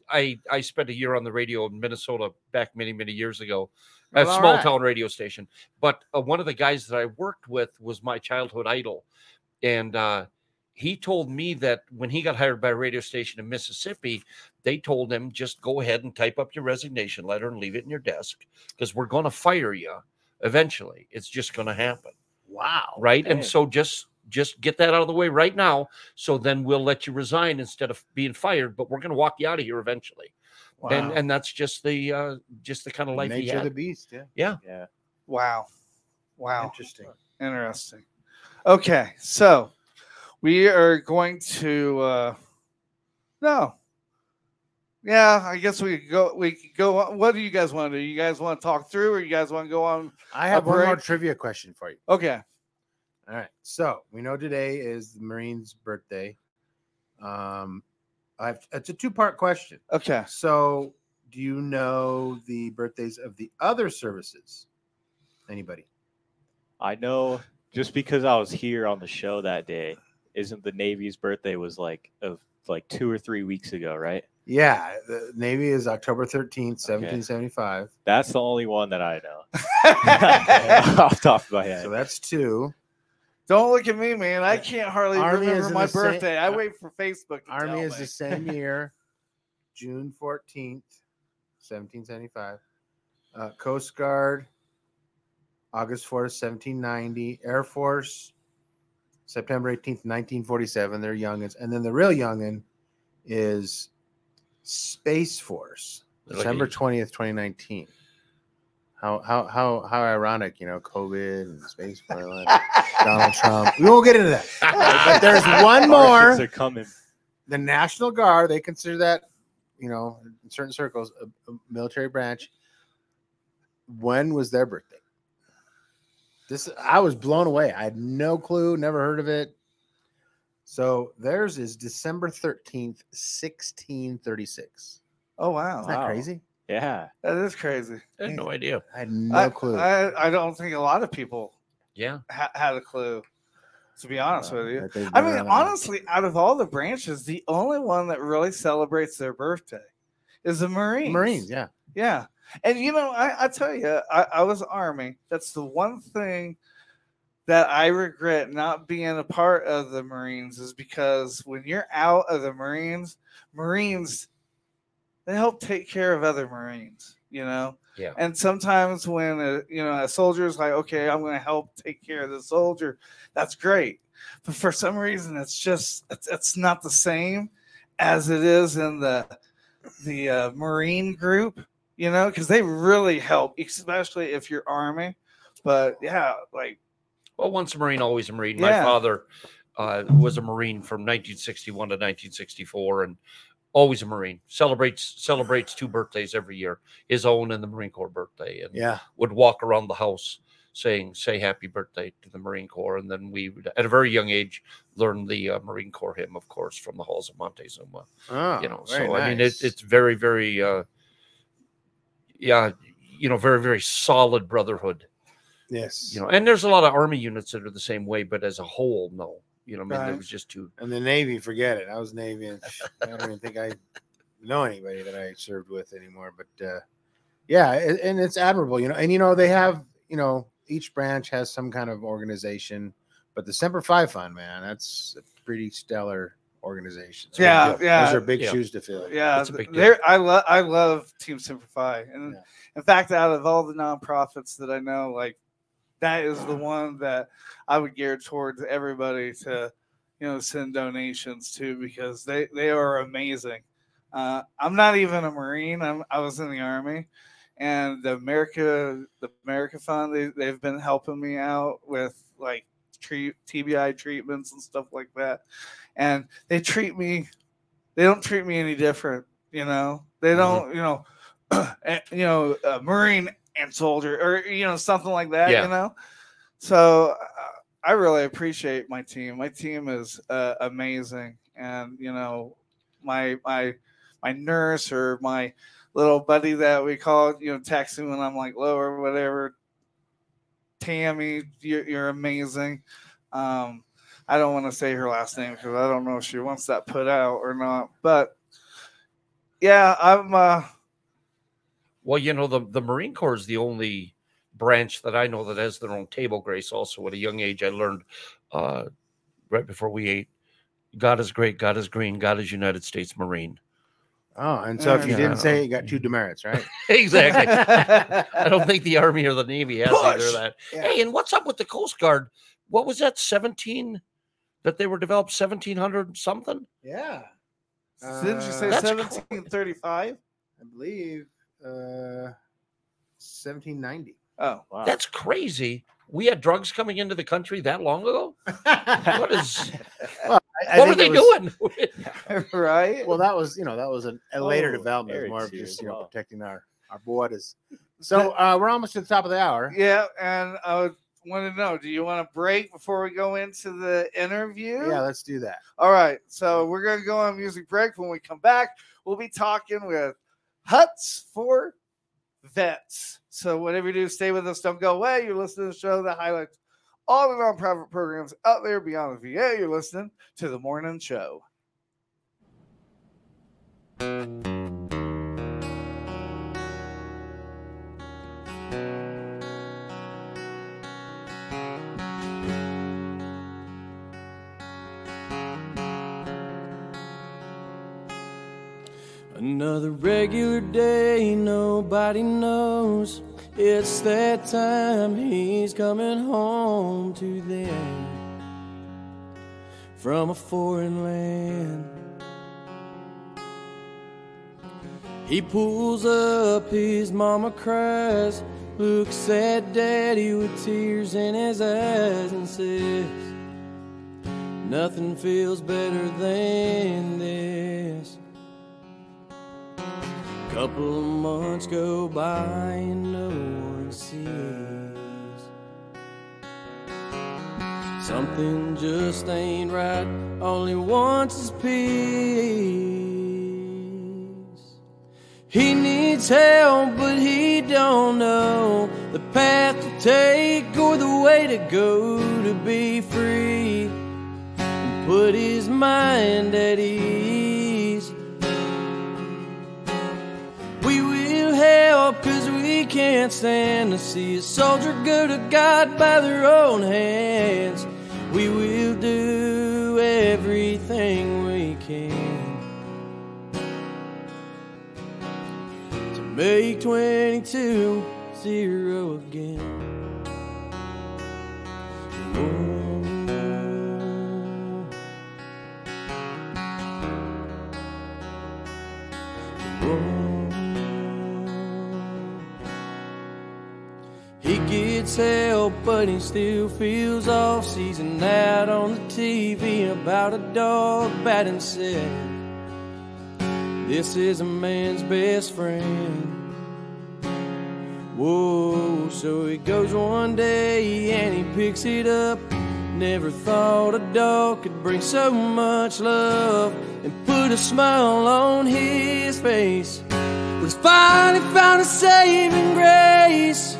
I I spent a year on the radio in Minnesota back many many years ago, a Well, all small right. town radio station. But uh, one of the guys that I worked with was my childhood idol, and uh, he told me that when he got hired by a radio station in Mississippi, they told him just go ahead and type up your resignation letter and leave it in your desk because we're going to fire you eventually. It's just going to happen wow. right? Dang. And so just just get that out of the way right now. So then we'll let you resign instead of being fired, but we're going to walk you out of here eventually. And Wow. and that's just the uh just the kind of life he Nature of the beast. Yeah. Yeah. Yeah. Wow. Wow. Interesting. Interesting. Okay, so we are going to uh no. Yeah, I guess we could go we could go on. What do you guys want to do? You guys want to talk through or you guys want to go on? I have one more trivia question for you. Okay. All right. So we know today is the Marine's birthday. Um, I've it's a two part question. Okay. So do you know the birthdays of the other services? Anybody? I know just because I was here on the show that day, isn't the Navy's birthday was like of like two or three weeks ago, right? Yeah, the Navy is October 13th, 1775. That's the only one that I know. Off the top of my head. So that's two. Don't look at me, man. I can't hardly Army remember my the same- birthday. I wait for Facebook to Army tell is me. the same year, June 14th, 1775. Uh, Coast Guard, August 4th, 1790. Air Force, September 18th, 1947. They're youngins. And then the real youngin is Space Force, They're December a- 20th, 2019. How, how how how ironic, you know, COVID and space Force, Donald Trump. We won't get into that. But there's one more. Are coming. The National Guard, they consider that you know, in certain circles, a, a military branch. When was their birthday? This I was blown away. I had no clue, never heard of it. So theirs is December 13th, 1636. Oh wow. Isn't that Wow. crazy? Yeah. That is crazy. I had no idea. I had no I, clue. I, I don't think a lot of people Yeah. ha- had a clue. To be honest with you, I mean, honestly, out of all the branches, the only one that really celebrates their birthday is the Marines. Marines, yeah. Yeah. And you know, I, I tell you, I, I was Army. That's the one thing that I regret not being a part of the Marines is because when you're out of the Marines, Marines they help take care of other Marines, you know? Yeah. And sometimes when a, you know a soldier's like, okay, I'm going to help take care of the soldier, that's great. But for some reason, it's just it's, it's not the same as it is in the the uh, Marine group, you know, because they really help, especially if you're Army. But yeah, like Well, once a Marine, always a Marine. My father uh, was a Marine from 1961 to 1964, and always a Marine. Celebrates celebrates two birthdays every year, his own and the Marine Corps birthday, and Yeah. would walk around the house saying "Say Happy Birthday" to the Marine Corps, and then we, would, at a very young age, learned the uh, Marine Corps hymn, of course, from the halls of Montezuma. Oh, you know, very so I mean, nice. it, it's very, very, uh, yeah, you know, very, very solid brotherhood Yes. you know and there's a lot of army units that are the same way but as a whole no you know i mean there Right. was just two And the Navy, forget it. I was Navy. And I don't even think I know anybody that I served with anymore. But uh, yeah, it, and it's admirable, you know. And you know, they have, you know, each branch has some kind of organization. But the Semper Fi Fund, man, that's a pretty stellar organization. So yeah, those yeah, are big shoes to fill. Yeah, It's a big deal. I love I love Team Semper Fi, and in fact, out of all the nonprofits that I know, like that is the one that I would gear towards everybody to, you know, send donations to because they they are amazing. Uh, I'm not even a Marine. I'm, I was in the Army, and the America the America Fund they they've been helping me out with like treat, TBI treatments and stuff like that, and they treat me. They don't treat me any different, you know. They don't, you know, eh, you know, a Marine and soldier or you know something like that, Yeah. you know. So uh, I really appreciate my team. My team is uh, amazing, and you know, my my my nurse or my little buddy that we call, you know, text me when I'm like low or whatever. Tammy, you're, you're amazing. Um, I don't want to say her last name because I don't know if she wants that put out or not. But yeah, I'm. Uh, well you know the, the marine corps is the only branch that i know that has their own table grace also at a young age i learned uh, right before we ate god is great god is green god is united states marine Oh, and so if you Yeah. didn't say it, you got two demerits, right? exactly i don't think the army or the navy has either Push! of that Yeah. hey and what's up with the coast guard what was that 17 that they were developed 1700 something Yeah. didn't you say Uh, That's 1735? I believe uh 1790. Oh, wow. That's crazy. We had drugs coming into the country that long ago. what is? Well, I- I what were think they it was- doing? right? Well, that was you know that was an, a later Oh, development, more of just as you know well. protecting our our borders. So uh, we're almost to the top of the hour. Yeah, and I would want to know: Do you want to break before we go into the interview? Yeah, let's do that. All right, so we're gonna go on music break. When we come back, we'll be talking with Huts for Vets. So whatever you do, stay with us. Don't go away. You're listening to the show that highlights all the nonprofit programs out there beyond the VA. You're listening to the Morning Show. Another regular day, nobody knows. It's that time he's coming home to them from a foreign land. He pulls up, his mama cries, looks at daddy with tears in his eyes, and says, Nothing feels better than this. Couple months go by and no one sees. Something just ain't right. Only wants his peace. He needs help, but he don't know the path to take or the way to go to be free and put his mind at ease. Help cause we can't stand to see a soldier go to God by their own hands. We will do everything we can to make 22 zero again. Help, but he still feels off season out on the TV about a dog batting said, This is a man's best friend. Whoa, so he goes one day and he picks it up. Never thought a dog could bring so much love and put a smile on his face. Was finally found a saving grace.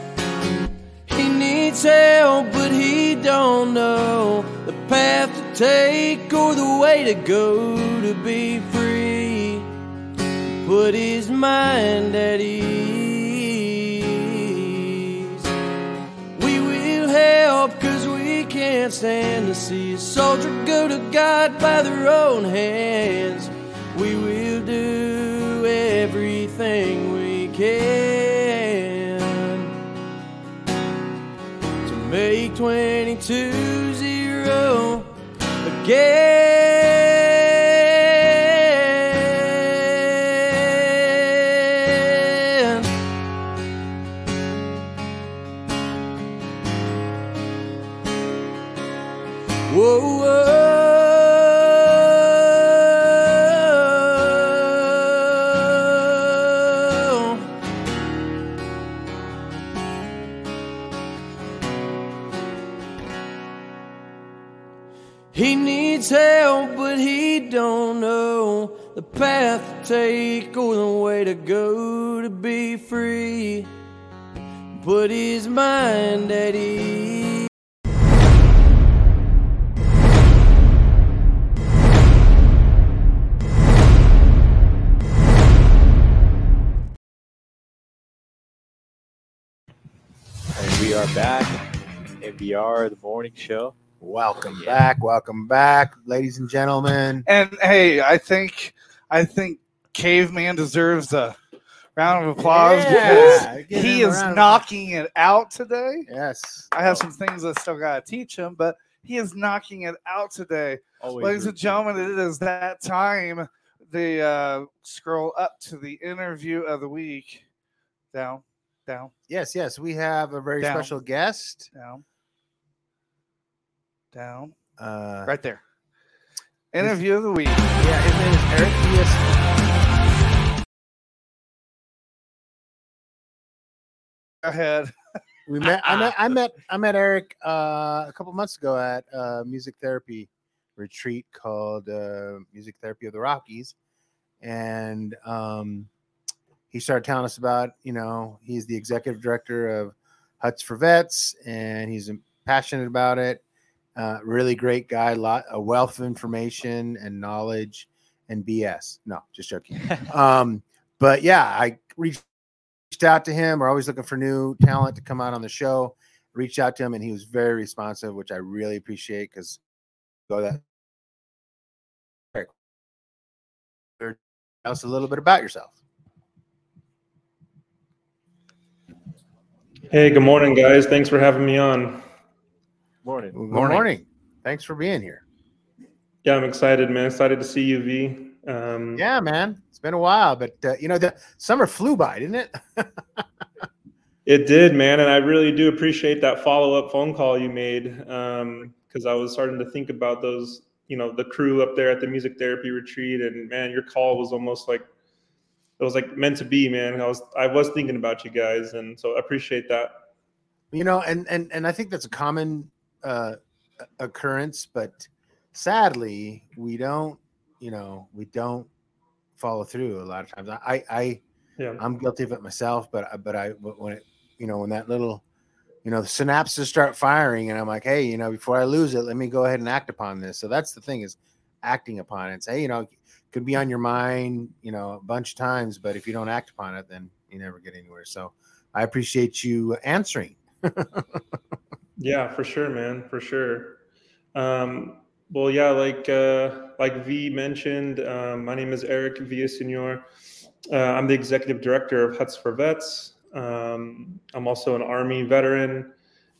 He needs help, but he don't know the path to take or the way to go to be free. Put his mind at ease. We will help cause we can't stand to see a soldier go to God by their own hands. We will do everything we can make 22 zero again. Don't know the path to take or the way to go to be free. Put his mind at ease. We are back. NBR, the morning show. Welcome back. Welcome back, ladies and gentlemen. And hey, I think I think Caveman deserves a round of applause Yeah, because he is knocking it out today. Yes. I have some things I still gotta teach him, but he is knocking it out today. Always Ladies and gentlemen, it is that time. The uh, scroll up to the interview of the week. Down, down, Yes, yes. We have a very Down. special guest. down, down. Uh, Right there. Interview of the week. Yeah, his name is Eric Diaz. Go ahead. We met. I met. I met. I met Eric uh, a couple months ago at a music therapy retreat called uh, Music Therapy of the Rockies, and um, he started telling us about. You know, he's the executive director of Huts for Vets, and he's passionate about it. Uh, really great guy. Lot a wealth of information and knowledge and BS. No, just joking. um, but yeah, I reached reached out to him. We're always looking for new talent to come out on the show. Reached out to him, and he was very responsive, which I really appreciate because go that. Tell us a little bit about yourself. Hey, good morning, guys. Thanks for having me on. Morning. Good morning. Thanks for being here. Yeah, I'm excited, man. Excited to see you, V. Um, Yeah, man, it's been a while, but uh, you know the summer flew by, didn't it? It did, man, and I really do appreciate that follow-up phone call you made because I was starting to think about those, you know, the crew up there at the music therapy retreat, and man, your call was almost like it was like meant to be, man. I was I was thinking about you guys, and so I appreciate that. You know, and and and I think that's a common uh, occurrence, but sadly, we don't. You know, we don't follow through a lot of times. I I Yeah. I'm guilty of it myself, but I- but I when it you know when that little you know the synapses start firing, and I'm like, hey, you know, before I lose it, let me go ahead and act upon this. So that's the thing is acting upon it. Say, you know, it could be on your mind, you know, a bunch of times, but if you don't act upon it, then you never get anywhere. So I appreciate you answering. Yeah, for sure, man, for sure. Um, well, yeah, like uh, like V mentioned, um, my name is Eric Villasenor. Uh, I'm the executive director of Huts for Vets. Um, I'm also an Army veteran.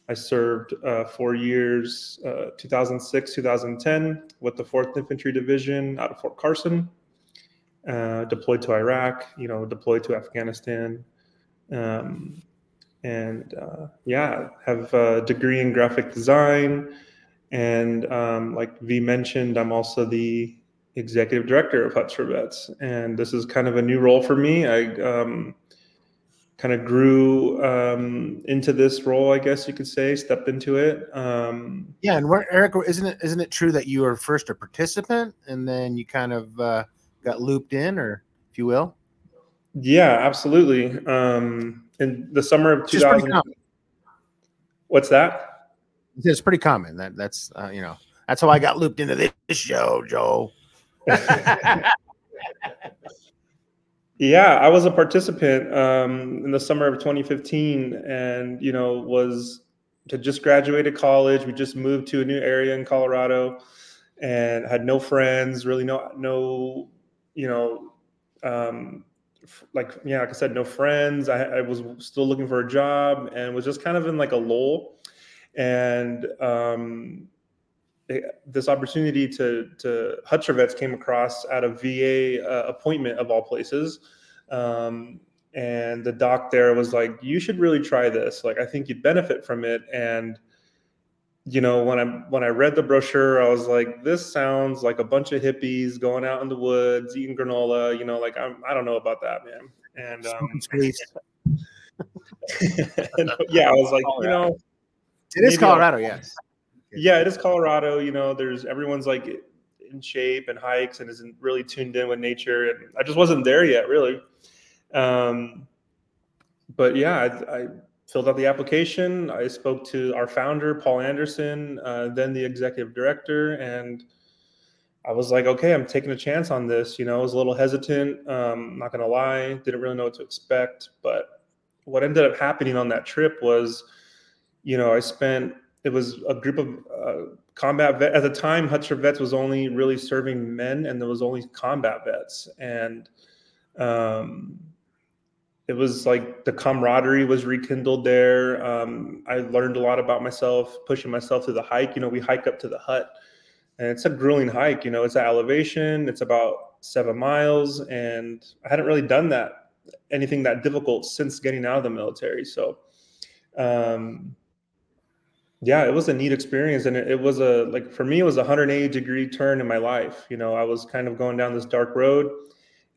I served uh, four years, uh, 2006, 2010, with the 4th Infantry Division out of Fort Carson. Uh, deployed to Iraq, you know, deployed to Afghanistan. Um, and uh, yeah, have a degree in graphic design. And um, like V mentioned, I'm also the executive director of Huts for Vets, and this is kind of a new role for me. I um, kind of grew um, into this role, I guess you could say, stepped into it. Um, Yeah, and Eric, isn't it isn't it true that you were first a participant and then you kind of uh, got looped in, or if you will? Yeah, absolutely. Um, in the summer of Which is pretty 2000, what's that? It's pretty common. That that's uh, you know that's how I got looped into this show, Joe. Yeah, I was a participant um, in the summer of 2015, and you know was to just graduated college. We just moved to a new area in Colorado, and had no friends, really no no, you know, um, like yeah, like I said, no friends. I, I was still looking for a job, and was just kind of in like a lull, and um, this opportunity to to Huts for Vets came across at a VA uh, appointment of all places. Um, and the doc there was like, "You should really try this. Like, I think you'd benefit from it." And you know, when I when I read the brochure, I was like, "This sounds like a bunch of hippies going out in the woods eating granola." You know, like I'm I don't know about that, man. And um, yeah, I was like, you know, It is maybe I'll- Colorado, yes. yeah, it is Colorado. You know, there's everyone's like in shape and hikes and isn't really tuned in with nature. And I just wasn't there yet, really. Um, but yeah, I, I filled out the application. I spoke to our founder, Paul Anderson, uh, then the executive director, and I was like, okay, I'm taking a chance on this. You know, I was a little hesitant. Um, not gonna lie, didn't really know what to expect. But what ended up happening on that trip was, you know, I spent. It was a group of uh, combat vet at the time. Huts for Vets was only really serving men, and there was only combat vets, and um, it was like the camaraderie was rekindled there. Um, I learned a lot about myself, pushing myself through the hike. You know, we hike up to the hut, and it's a grueling hike. You know, it's at elevation. It's about seven miles, and I hadn't really done that anything that difficult since getting out of the military. So, um, yeah, it was a neat experience, and it, it was a like for me, it was a 180 degree turn in my life. You know, I was kind of going down this dark road,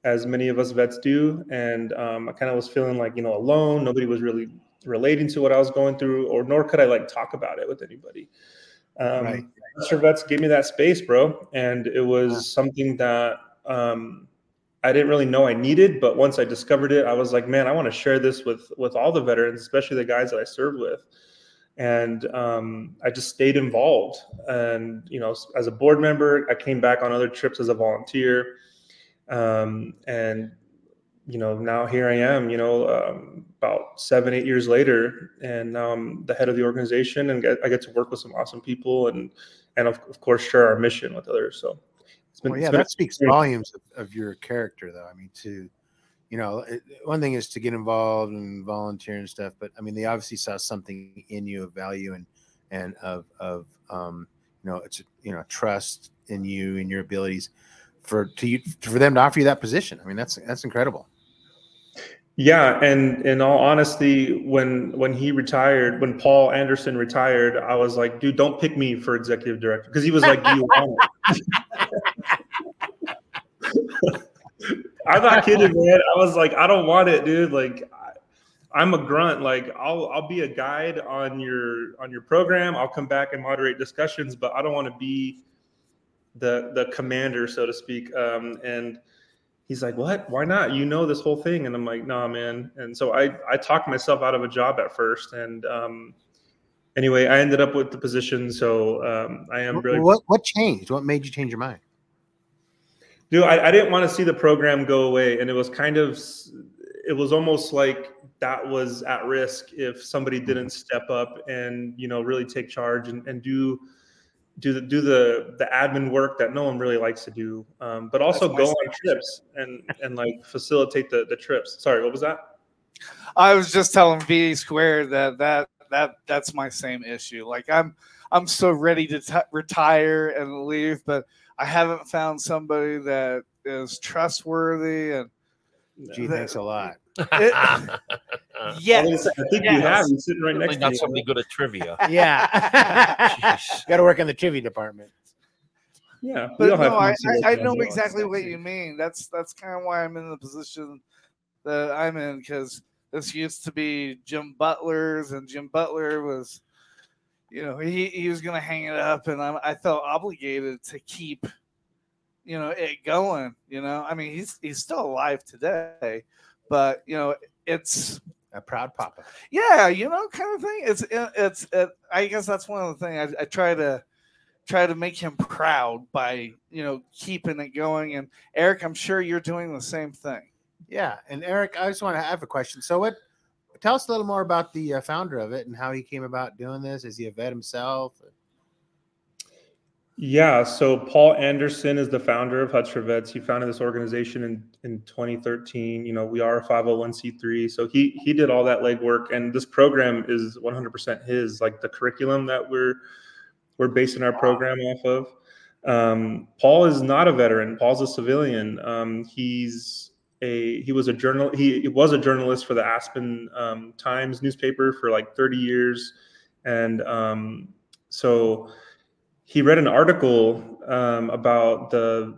as many of us vets do, and um, I kind of was feeling like you know alone. Nobody was really relating to what I was going through, or nor could I like talk about it with anybody. Um, Right. Vets gave me that space, bro, and it was something that um, I didn't really know I needed. But once I discovered it, I was like, man, I want to share this with with all the veterans, especially the guys that I served with. And um, I just stayed involved. And you know, as a board member, I came back on other trips as a volunteer. Um, and you know, now here I am. You know, um, about seven, eight years later, and now I'm the head of the organization, and get, I get to work with some awesome people, and and of, of course share our mission with others. So it's been Well, it's yeah, been that speaks volumes of, of your character, though. I mean, to you know, it, one thing is to get involved and volunteer and stuff, but I mean, they obviously saw something in you of value and and of of um, you know, it's you know, trust in you and your abilities for to you for them to offer you that position. I mean, that's that's incredible. Yeah, and in all honesty, when when he retired, when Paul Anderson retired, I was like, dude, don't pick me for executive director because he was like, do you want it? I'm not kidding, man. I was like, I don't want it, dude. Like, I, I'm a grunt. Like, I'll I'll be a guide on your on your program. I'll come back and moderate discussions, but I don't want to be the the commander, so to speak. Um, and he's like, "What? Why not? You know this whole thing." And I'm like, "Nah, man." And so I I talked myself out of a job at first, and um, anyway, I ended up with the position. So um, I am really What what changed? What made you change your mind? Dude, I, I didn't want to see the program go away, and it was kind of, it was almost like that was at risk if somebody didn't step up and you know really take charge and, and do do the do the the admin work that no one really likes to do, um, but also go on trips and and like facilitate the the trips. Sorry, what was that? I was just telling V squared that that that that's my same issue. Like I'm I'm so ready to t- retire and leave, but I haven't found somebody that is trustworthy and. Gee, thanks a lot. It- yes, I think you yes. have. He's sitting right next Certainly to not you. somebody good at trivia. Yeah. Got to work in the trivia department. Yeah, But no, I, I, I know exactly what you mean. That's that's kind of why I'm in the position that I'm in because this used to be Jim Butler's, and Jim Butler was, you know, he, he was gonna hang it up, and I, I felt obligated to keep, you know, it going. You know, I mean, he's he's still alive today, but you know, it's a proud papa. Yeah, you know, kind of thing. It's it's. It, I guess that's one of the things I, I try to try to make him proud by you know keeping it going. And Eric, I'm sure you're doing the same thing. Yeah, and Eric, I just want to have a question. So, what? Tell us a little more about the uh, founder of it and how he came about doing this. Is he a vet himself? Yeah, so Paul Anderson is the founder of Huts for Vets. He founded this organization in, in 2013. You know, we are a 501c3. So he he did all that legwork and this program is 100% his, like the curriculum that we're we're basing our program off of. Um, Paul is not a veteran. Paul's a civilian. Um, he's a he was a journal he, he was a journalist for the Aspen um, Times newspaper for like 30 years, and um, so he read an article um, about the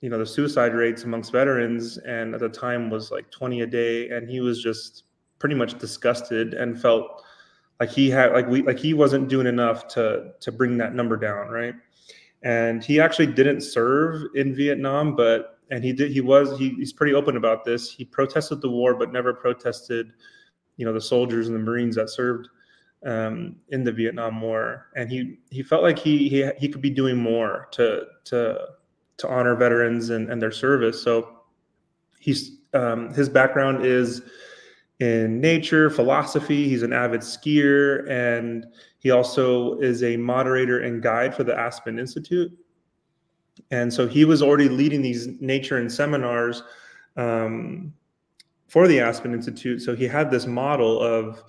you know the suicide rates amongst veterans and at the time was like 20 a day and he was just pretty much disgusted and felt like he had like we like he wasn't doing enough to to bring that number down right? And he actually didn't serve in vietnam but and he did he was he, he's pretty open about this. He protested the war but never protested you know the soldiers and the marines that served um, in the Vietnam War, and he he felt like he he he could be doing more to to to honor veterans and, and their service. So he's um, his background is in nature, philosophy. He's an avid skier, and he also is a moderator and guide for the Aspen Institute. And so he was already leading these nature and seminars um, for the Aspen Institute. So he had this model of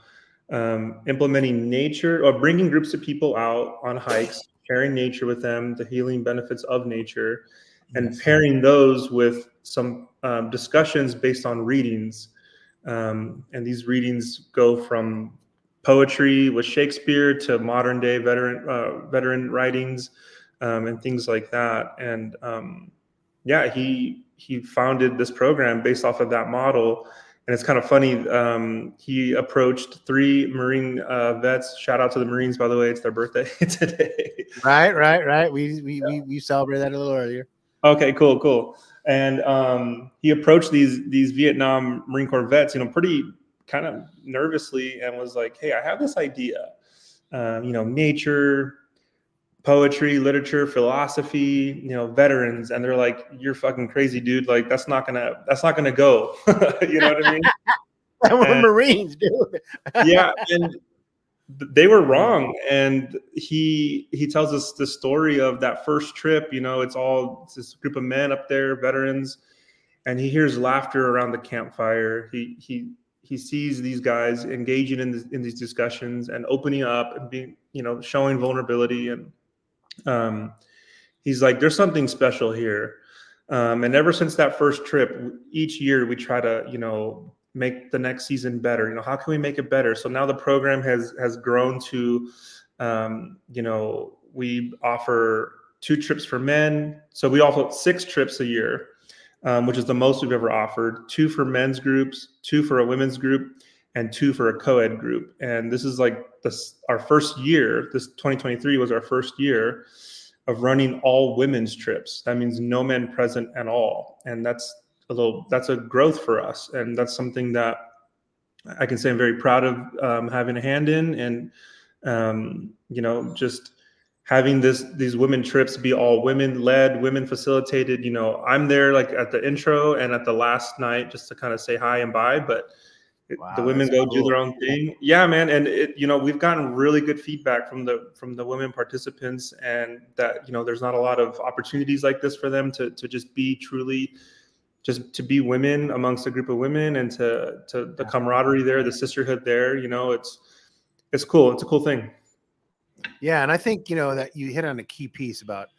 um, implementing nature or bringing groups of people out on hikes, sharing nature with them, the healing benefits of nature, and pairing those with some um, discussions based on readings. Um, and these readings go from poetry with Shakespeare to modern day veteran uh, veteran writings um, and things like that. And um, yeah, he he founded this program based off of that model and it's kind of funny. Um, he approached three Marine uh, vets. Shout out to the Marines, by the way. It's their birthday today. Right, right, right. We we we, we celebrated that a little earlier. Okay, cool, cool. And um, he approached these these Vietnam Marine Corps vets, you know, pretty kind of nervously, and was like, "Hey, I have this idea. Um, you know, nature, poetry, literature, philosophy, you know, veterans." And they're like, "You're fucking crazy, dude. Like, that's not gonna that's not gonna go." you know what I mean? and, We're Marines, dude. yeah and they were wrong and he he tells us the story of that first trip you know it's all it's this group of men up there veterans and he hears laughter around the campfire he he he sees these guys engaging in this, in these discussions and opening up and being you know showing vulnerability and um he's like there's something special here. Um, and ever since that first trip each year we try to you know make the next season better. You know how can we make it better? So now the program has has grown to um, you know we offer two trips for men. So we offer six trips a year um, which is the most we've ever offered. Two for men's groups, two for a women's group, and two for a co-ed group. And this is like this our first year. This 2023 was our first year of running all women's trips. That means no men present at all, and that's a little that's a growth for us, and that's something that I can say I'm very proud of um, having a hand in, and um, you know just having this these women trips be all women led women facilitated you know i'm there like at the intro and at the last night just to kind of say hi and bye but it- the women go do their own thing. Yeah man and it you know we've gotten really good feedback from the from the women participants and that you know there's not a lot of opportunities like this for them to to just be truly just to be women amongst a group of women and to to the camaraderie there the sisterhood there you know it's it's cool. It's a cool thing. Yeah, and I think you know that you hit on a key piece about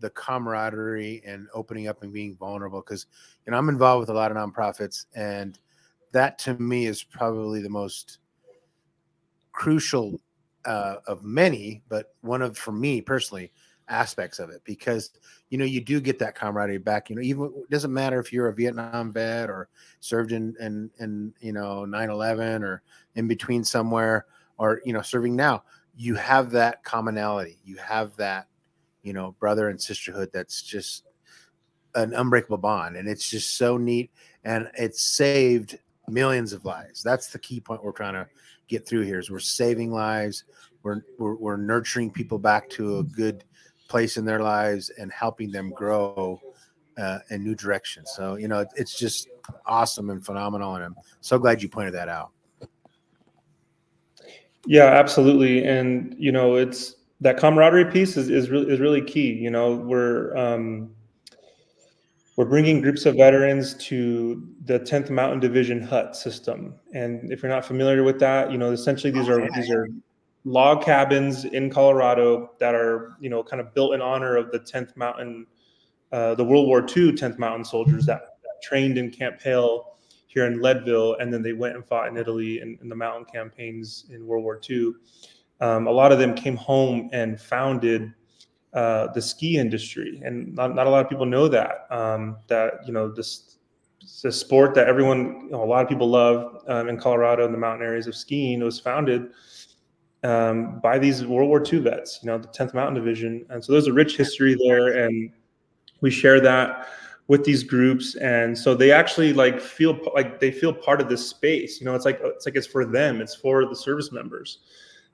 the camaraderie and opening up and being vulnerable because you know I'm involved with a lot of nonprofits and that to me is probably the most crucial uh, of many, but one of for me personally aspects of it because you know you do get that camaraderie back. You know, even it doesn't matter if you're a Vietnam vet or served in in, in you know 9/11 or in between somewhere or you know serving now. You have that commonality. You have that you know brother and sisterhood that's just an unbreakable bond and it's just so neat and it's saved millions of lives that's the key point we're trying to get through here is we're saving lives we're, we're, we're nurturing people back to a good place in their lives and helping them grow uh, in new directions so you know it's just awesome and phenomenal and i'm so glad you pointed that out Yeah, absolutely. And you know, it's that camaraderie piece is is really is really key. You know, we're um, we're bringing groups of veterans to the 10th Mountain Division hut system. And if you're not familiar with that, you know, essentially these are these are log cabins in Colorado that are you know kind of built in honor of the 10th Mountain, uh, the World War II 10th Mountain soldiers that, that trained in Camp Hale here in Leadville, and then they went and fought in Italy in, in the mountain campaigns in World War II. Um, a lot of them came home and founded uh, the ski industry, and not, not a lot of people know that. Um, that you know this sport that everyone, you know, a lot of people love um, in Colorado in the mountain areas of skiing. Was founded um, by these World War II vets, you know, the 10th Mountain Division, and so there's a rich history there, and we share that with these groups and so they actually like feel like they feel part of this space you know it's like it's like it's for them it's for the service members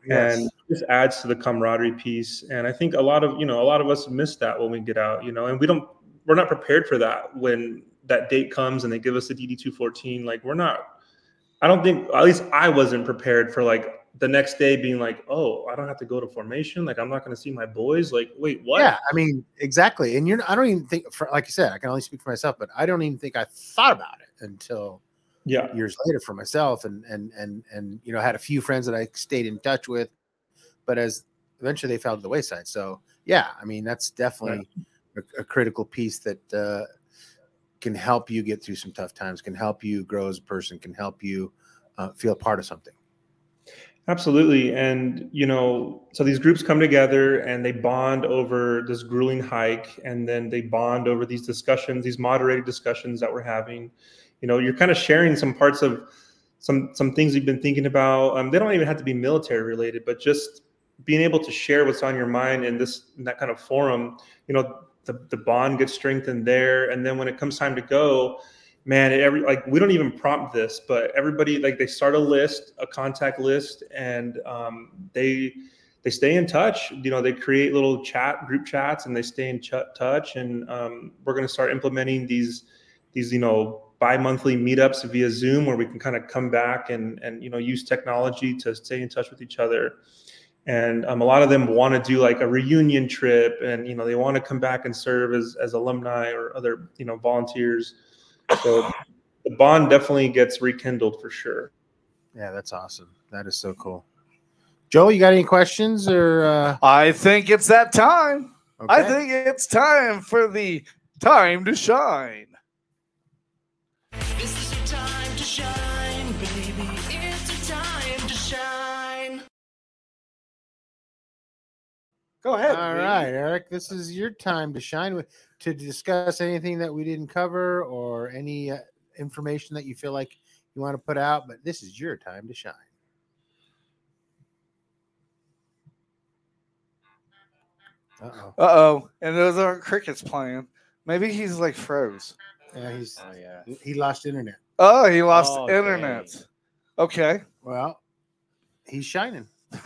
Yes. and this adds to the camaraderie piece. And i think a lot of you know a lot of us miss that when we get out you know and we don't we're not prepared for that when that date comes and they give us the dd 214 like we're not i don't think at least i wasn't prepared for like the next day being like oh i don't have to go to formation. Like i'm not going to see my boys. Like wait what? Yeah, I mean, exactly. And you're, I don't even think, for, like you said, I can only speak for myself, but I don't even think I thought about it until yeah years later for myself, and and and and you know, had a few friends that I stayed in touch with, but as eventually they fell to the wayside. So yeah, I mean, that's definitely a, a critical piece that uh, can help you get through some tough times, can help you grow as a person, can help you uh, feel part of something. Absolutely. And, you know, so these groups come together and they bond over this grueling hike. And then they bond over these discussions, these moderated discussions that we're having. You know, you're kind of sharing some parts of some some things you've been thinking about. Um, they don't even have to be military related, but just being able to share what's on your mind in this in that kind of forum, you know, the, the bond gets strengthened there. And then when it comes time to go, man every like we don't even prompt this but everybody like they start a list a contact list and um, they they stay in touch you know they create little chat group chats and they stay in ch- touch and um, we're going to start implementing these these you know bi-monthly meetups via zoom where we can kind of come back and and you know use technology to stay in touch with each other and um, a lot of them want to do like a reunion trip and you know they want to come back and serve as, as alumni or other you know volunteers so the bond definitely gets rekindled for sure Yeah, that's awesome. That is so cool. Joe, you got any questions or? Uh... I think it's that time. I think it's time for the time to shine. Go ahead. All V. right, Eric, this is your time to shine with to discuss anything that we didn't cover or any uh, information that you feel like you want to put out. But this is your time to shine. Uh oh. Uh oh. And those aren't crickets playing. Maybe he's like froze. Yeah, he's Oh yeah. he lost internet. Oh, he lost Oh, internet. dang. Okay. Well, he's shining.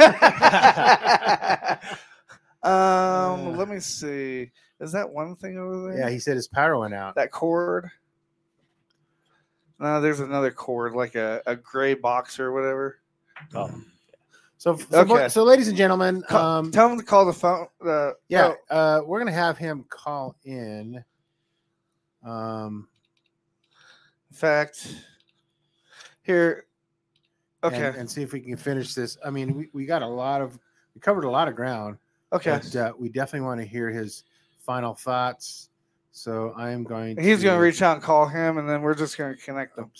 um, let me see. Is that one thing over there? Yeah, he said his power went out. that cord. No, there's another cord, like a, a gray box or whatever. Oh, So, so, Okay. so ladies and gentlemen, Call- um, tell him to call the phone. Uh, yeah, oh, uh, we're gonna have him call in. Um, in fact, here. Okay. and, and see if we can finish this. I mean, we, we got a lot of we covered a lot of ground. Okay. But, uh, we definitely want to hear his final thoughts. So I am going. He's going to to reach out and call him, and then we're just going to connect them.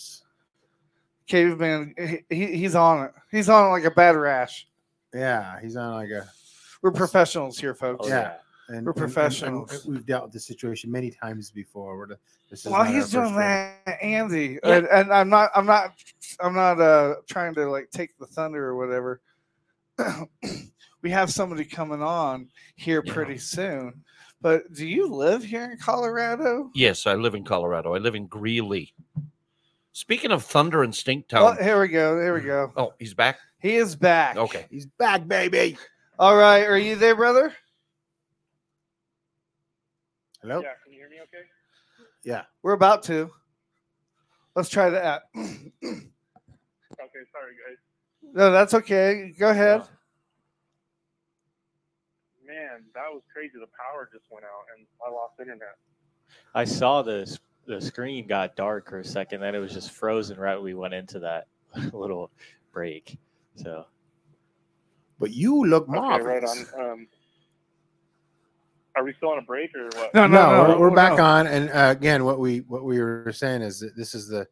Caveman, he, he, he's on it. He's on it like a bad rash. Yeah, he's on like a We're professionals here, folks. Oh, yeah. And, We're and- and- and professionals. we've dealt with this situation many times before. We're this is While he's doing that, Andy, Yeah. and, and I'm not, I'm not, I'm not uh trying to like take the thunder or whatever. we have somebody coming on here Yeah. pretty soon. But do you live here in Colorado? Yes, I live in Colorado. I live in Greeley. Speaking of thunder and Stinktown. Oh, here we go. Here we mm. go. Oh, he's back. He is back. Okay. He's back, baby. All right. Are you there, brother? Hello. Yeah, can you hear me okay? Yeah. We're about to. Let's try that. Okay, sorry guys. no, that's okay. Go ahead. Man, that was crazy. The power just went out and I lost internet. I saw this. The screen got dark for a second, then it was just frozen right when we went into that little break. So But you look Okay, marvelous. right on. Um, are we still on a break or what? No, no, no. we're, we're back no. on. And uh, again, what we what we were saying is that this is the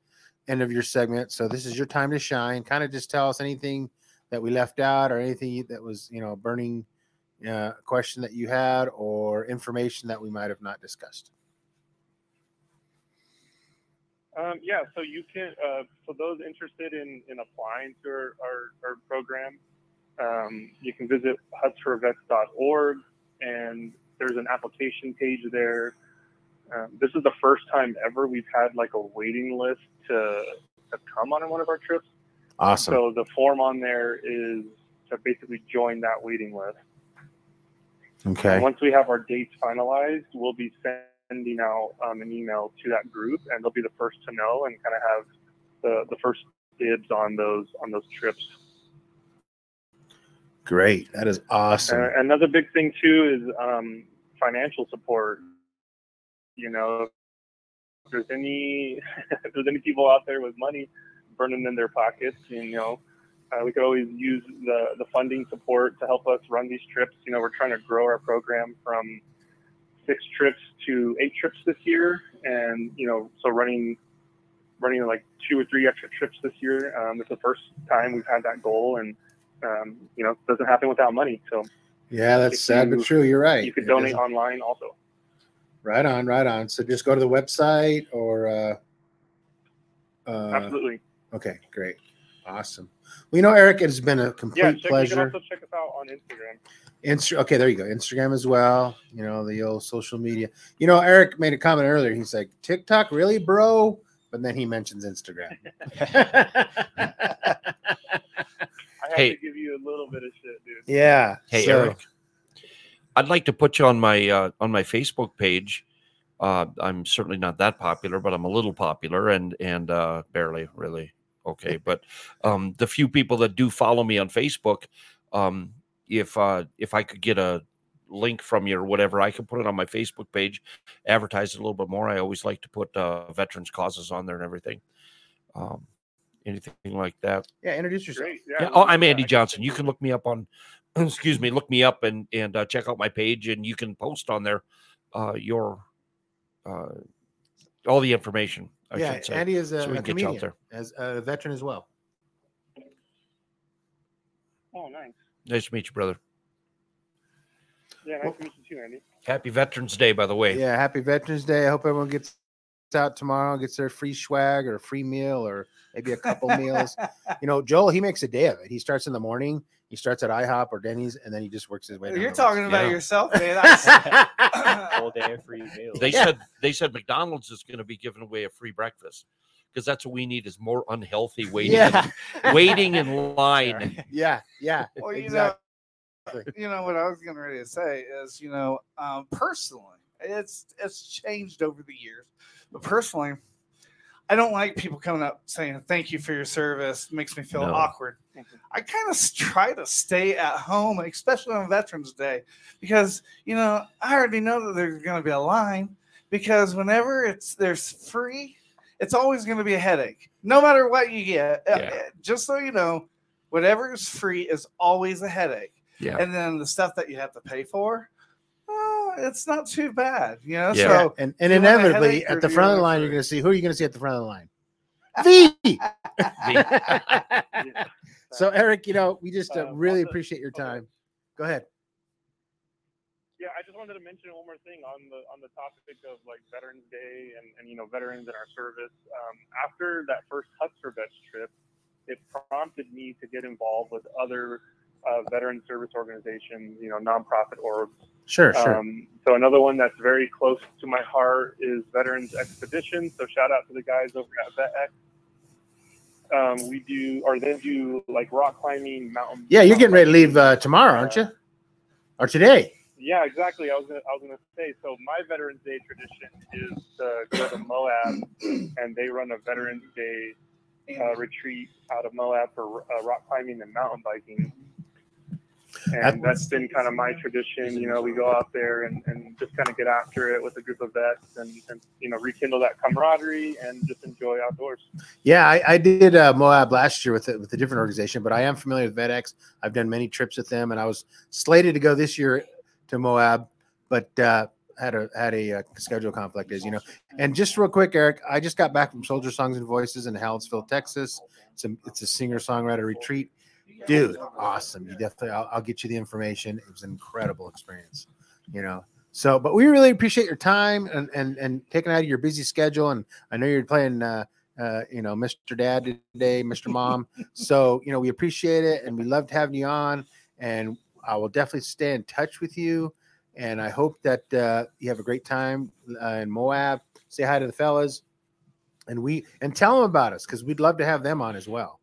end of your segment. So this is your time to shine. Kind of just tell us anything that we left out or anything that was you know burning uh, question that you had or information that we might have not discussed. Um, yeah, so you can, uh, for those interested in, in applying to our, our, our program, um, you can visit hutsforvets.org and there's an application page there. Um, this is the first time ever we've had like a waiting list to, to come on one of our trips. Awesome. So the form on there is to basically join that waiting list. Okay. And once we have our dates finalized, we'll be sending out um, an email to that group, and they'll be the first to know and kind of have the, the first dibs on those on those trips. Great. That is awesome. Uh, another big thing too is um, financial support. You know, if there's any if there's any people out there with money burning in their pockets, you know, uh, we could always use the the funding support to help us run these trips. You know, we're trying to grow our program from six trips to eight trips this year, and you know, so running running like two or three extra trips this year. Um, it's the first time we've had that goal, and um, you know, it doesn't happen without money. So Yeah, that's sad you- but true. You're right. you could donate online also. Right on, right on. So just go to the website or uh, uh Absolutely. Okay, great. Awesome. Well, you know, Eric, it has been a complete Yeah, check, you can pleasure. also check us out on Instagram. Insta- okay, there you go. Instagram as well. You know, the old social media. You know, Eric made a comment earlier. He's like, TikTok, really, bro? But then he mentions Instagram. I have Hey. to give you a little bit of shit, dude. yeah. Hey, so- Eric. I'd like to put you on my uh, on my Facebook page. Uh, I'm certainly not that popular, but I'm a little popular and and uh, barely really okay. But um, the few people that do follow me on Facebook, um, if uh, if I could get a link from you or whatever, I could put it on my Facebook page, advertise it a little bit more. I always like to put uh, veterans causes on there and everything. Um, anything like that. Yeah, introduce yourself. Yeah. Yeah. Oh, I'm Andy Johnson. You can look me up on, excuse me, look me up and and uh, check out my page, and you can post on there uh, your uh, all the information. I yeah, should say. Andy is a, so a can out comedian, there. as a veteran as well. Oh, nice. Nice to meet you, brother. Yeah, nice to meet you too, Andy. Happy Veterans Day, by the way. Yeah, happy Veterans Day. I hope everyone gets out tomorrow, gets their free swag or a free meal or maybe a couple meals. You know, Joel, he makes a day of it. He starts in the morning, he starts at IHOP or Denny's, and then he just works his way. down You're talking list. about Yeah. yourself, man. That's- Whole day of free meals. They Yeah. said they said McDonald's is going to be giving away a free breakfast because that's what we need is more unhealthy waiting Yeah. waiting in line. Yeah, yeah. well, you exactly. know, you know what I was getting ready to say is, you know, um, personally, it's it's changed over the years, but personally, I don't like people coming up saying thank you for your service. makes me feel No. awkward. I kind of try to stay at home, especially on Veterans Day, because you know I already know that there's going to be a line. Because whenever it's there's free, it's always going to be a headache, no matter what you get. Uh, Yeah. Just so you know, whatever is free is always a headache. Yeah. And then the stuff that you have to pay for, it's not too bad, you know. Yeah. So and, and do you want a inevitably at the front of the line, you're going to see who are you going to see at the front of the line? V. so Eric, you know, we just uh, Uh, really also- appreciate your time. Go ahead. Yeah, I just wanted to mention one more thing on the on the topic of like Veterans Day and, and you know veterans in our service. Um, after that first Huts for Vets trip, it prompted me to get involved with other uh, veteran service organizations, you know, nonprofit orgs. Sure, sure. Um, so another one that's very close to my heart is Veterans Expedition. So shout out to the guys over at VetX. Um, we do, or they do like rock climbing, mountain. Yeah, you're getting ready to leave uh, tomorrow, aren't you? Or today? Yeah, exactly. I was gonna, I was gonna say. So my Veterans Day tradition is to go to Moab, and they run a Veterans Day uh, retreat out of Moab for uh, rock climbing and mountain biking. And that's been kind of my tradition. You know, we go out there and, and just kind of get after it with a group of vets and, and you know rekindle that camaraderie and just enjoy outdoors. Yeah, I, I did uh, Moab last year with a, with a different organization, but I am familiar with VetX. I've done many trips with them, and I was slated to go this year to Moab, but uh, had a had a uh, schedule conflict, as you know. And just real quick, Eric, I just got back from Soldier Songs and Voices in Hallettsville, Texas. It's a it's a singer songwriter retreat, dude. Awesome. You definitely. I'll, I'll get you the information. It was an incredible experience, you know. So, but we really appreciate your time and and and taking out of your busy schedule. And I know you're playing. Uh, uh, you know, Mr. Dad today, Mr. Mom. so, you know, we appreciate it and we loved having you on. And I will definitely stay in touch with you. And I hope that uh, you have a great time uh, in Moab. Say hi to the fellas, and we and tell them about us because we'd love to have them on as well.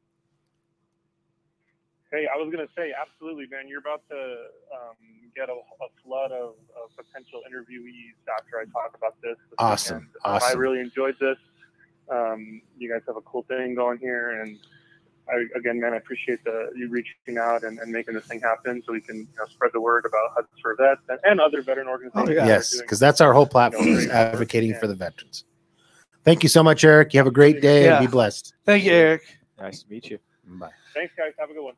Hey, I was gonna say, absolutely, man. You're about to um, get a, a flood of, of potential interviewees after I talk about this. this Awesome, weekend. Um, I really enjoyed this. Um, you guys have a cool thing going here, and I, again, man, I appreciate the you reaching out and, and making this thing happen, so we can you know, spread the word about Huts for Vets and, and other veteran organizations. that are yes, doing- because that's our whole platform is advocating for the veterans. Thank you so much, Eric. You have a great day Yeah. and be blessed. Thank you, Eric. Nice to meet you. Bye. Thanks, guys. Have a good one.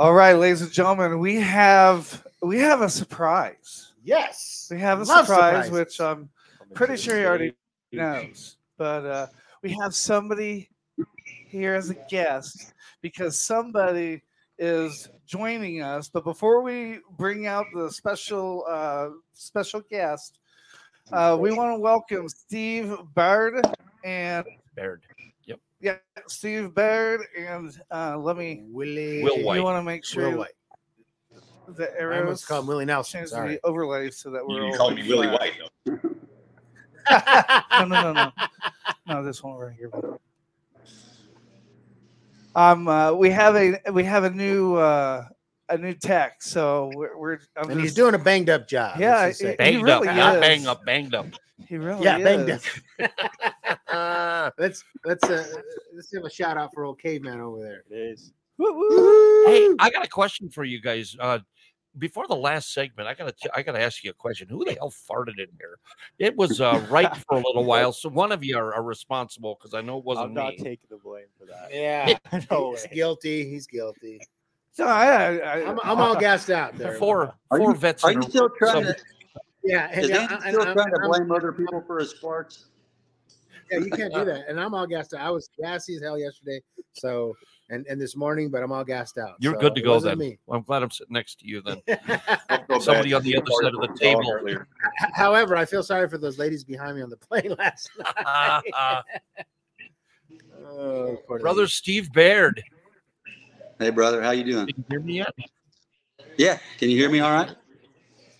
All right, ladies and gentlemen, we have we have a surprise. Yes, we have a Love surprise, surprises. which I'm pretty sure he already knows. But uh, we have somebody here as a guest because somebody is joining us. But before we bring out the special uh, special guest, uh, we want to welcome Steve Baird and Baird. Yep. yeah, Steve Baird and uh, let me Willie Will White. You want to make sure Will White. the I arrows almost called him Willie Nelson. change Sorry. the overlay so that we're You all call me Willie. White, though. no, no, no, no, no. This one right here. Um, uh, we have a we have a new uh, a new tech, so we're, we're I'm And he's just- doing a banged up job. Yeah, let's just say. he- he Banged up, really not is. bang up, banged up. He really yeah, banged is. up. let's let's uh, let's give a shout out for old caveman over there. It is. Hey, I got a question for you guys. Uh, before the last segment, I gotta t- I gotta ask you a question. Who the hell farted in here? It was uh, right for a little while, so one of you are, are responsible because I know it wasn't I'm not me. taking the blame for that. Yeah, No he's way. guilty. He's guilty. So I, I, I I'm, I'm all gassed out there. Four Are four you- vets. are you still trying some- to- Yeah, and Is I- Andy I- still I'm- trying to I'm- blame other people for his farts? Yeah, you can't do that. And I'm all gassed out. I was gassy as hell yesterday. So and and this morning, but I'm all gassed out. You're so good to go then. Me. Well, I'm glad I'm sitting next to you then. Somebody on the other side of the table. H- However, I feel sorry for those ladies behind me on the plane last night. oh, poor Brother Steve Baird. Hey, brother, how you doing? Can you hear me yet? Yeah, can you hear me all right?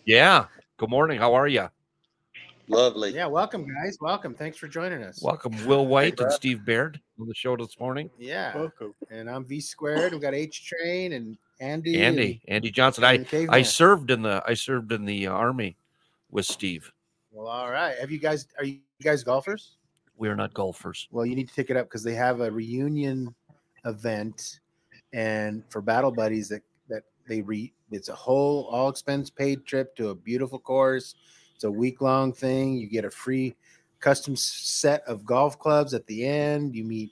Yeah. Good morning. How are you? Lovely. Yeah, welcome guys. Welcome. Thanks for joining us. Welcome, Will White and Steve Baird on the show this morning. Yeah. Welcome. And I'm V squared. We've got H Train and Andy. Andy, Andy Johnson. I and I Caveman. served in the I served in the army with Steve. Well, all right. Have you guys? Are you guys golfers? We are not golfers. Well, you need to pick it up because they have a reunion event, and for Battle Buddies that that they re. It's a whole all expense paid trip to a beautiful course. It's a week long thing. You get a free custom set of golf clubs at the end. You meet.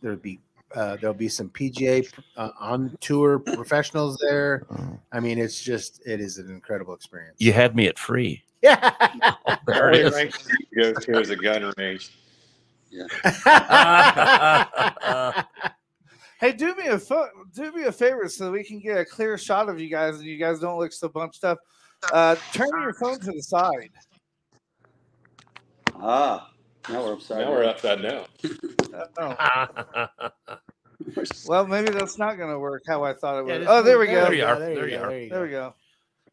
There'll be uh, there'll be some PGA uh, on tour professionals there. I mean, it's just it is an incredible experience. You had me at free. Yeah. there it is. Go to as a gun range. Yeah. Hey, do me a fo- do me a favor so we can get a clear shot of you guys and you guys don't look so bunched up. Uh, turn your phone to the side. Ah, now we're upside. Now we're upside down. Oh. well, maybe that's not going to work how I thought it would. just oh, there we go. there you are, there you go, there you There we go.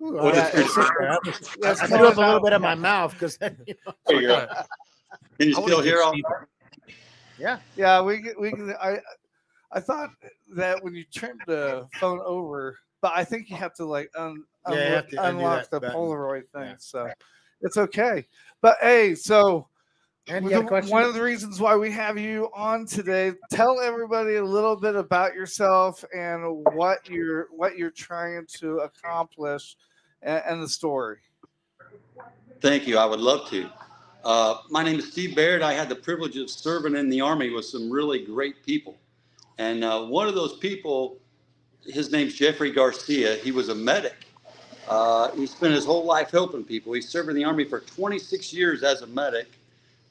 Ooh, Well, I, that's I, pretty- That's I threw up a little bit of my mouth because you know, There you go. Can you still hear all Yeah. Yeah, we can- we can. I I thought that when you turned the phone over, but I think you have to like un, Yeah, you unlo- have to unlock the button. Polaroid thing. So it's okay. But hey, so And the- got a question? one of the reasons why we have you on today, tell everybody a little bit about yourself and what you're what you're trying to accomplish and, and the story. Thank you. I would love to. Uh, my name is Steve Baird. I had the privilege of serving in the Army with some really great people. And uh, one of those people, his name's Jeffrey Garcia. He was a medic. Uh, he spent his whole life helping people. He served in the Army for 26 years as a medic,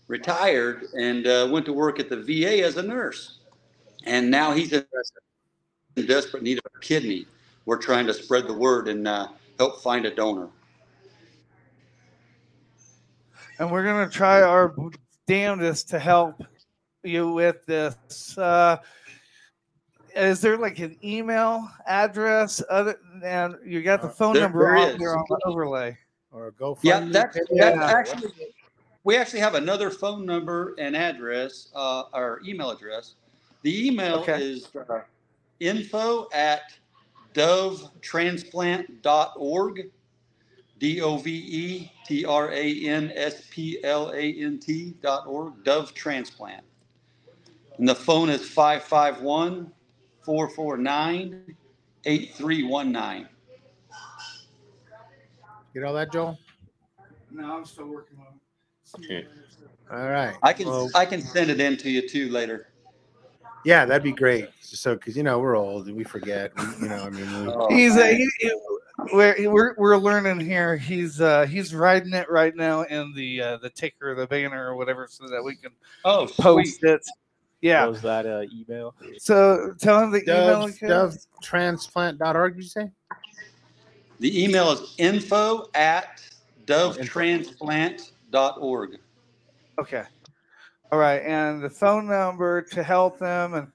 retired, and uh, went to work at the VA as a nurse. And now he's in desperate need of a kidney. We're trying to spread the word and uh, help find a donor. and we're gonna try our damnedest to help you with this. Uh, is there like an email address other and you got the phone There- number there on is. here on the overlay or go Yeah, that's, that's Yeah. actually, we actually have another phone number and address, uh, or email address. The email Okay. is uh, info at dovetransplant.org, D O V E T R A N S P L A N T dot org, Dove Transplant. And the phone is 551 449 8319. Get all that, Joel? no i'm still working on it All right. I can Well, I can send it in to you too later. yeah, that'd be great. So, because you know we're old and we forget. We, you know, I mean, we, Oh, he's a, he, he- we're, we're we're learning here he's uh he's riding it right now in the uh the ticker the banner or whatever so that we can oh post it yeah What was that uh, email? so tell him the email Dove, again. dovetransplant.org, did you say? The email is info at dovetransplant.org. Okay. All right, and the phone number to help them, and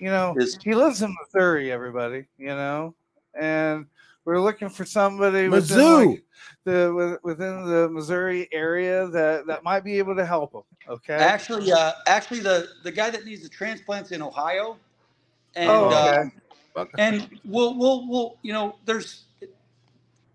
you know, Is- he lives in Missouri. Everybody, you know, and we're looking for somebody within Mizzou. like, the within the Missouri area that that might be able to help them. Okay. Actually, uh, actually, the, the guy that needs the transplants in Ohio, and Oh, uh, okay. and we'll we'll we'll you know there's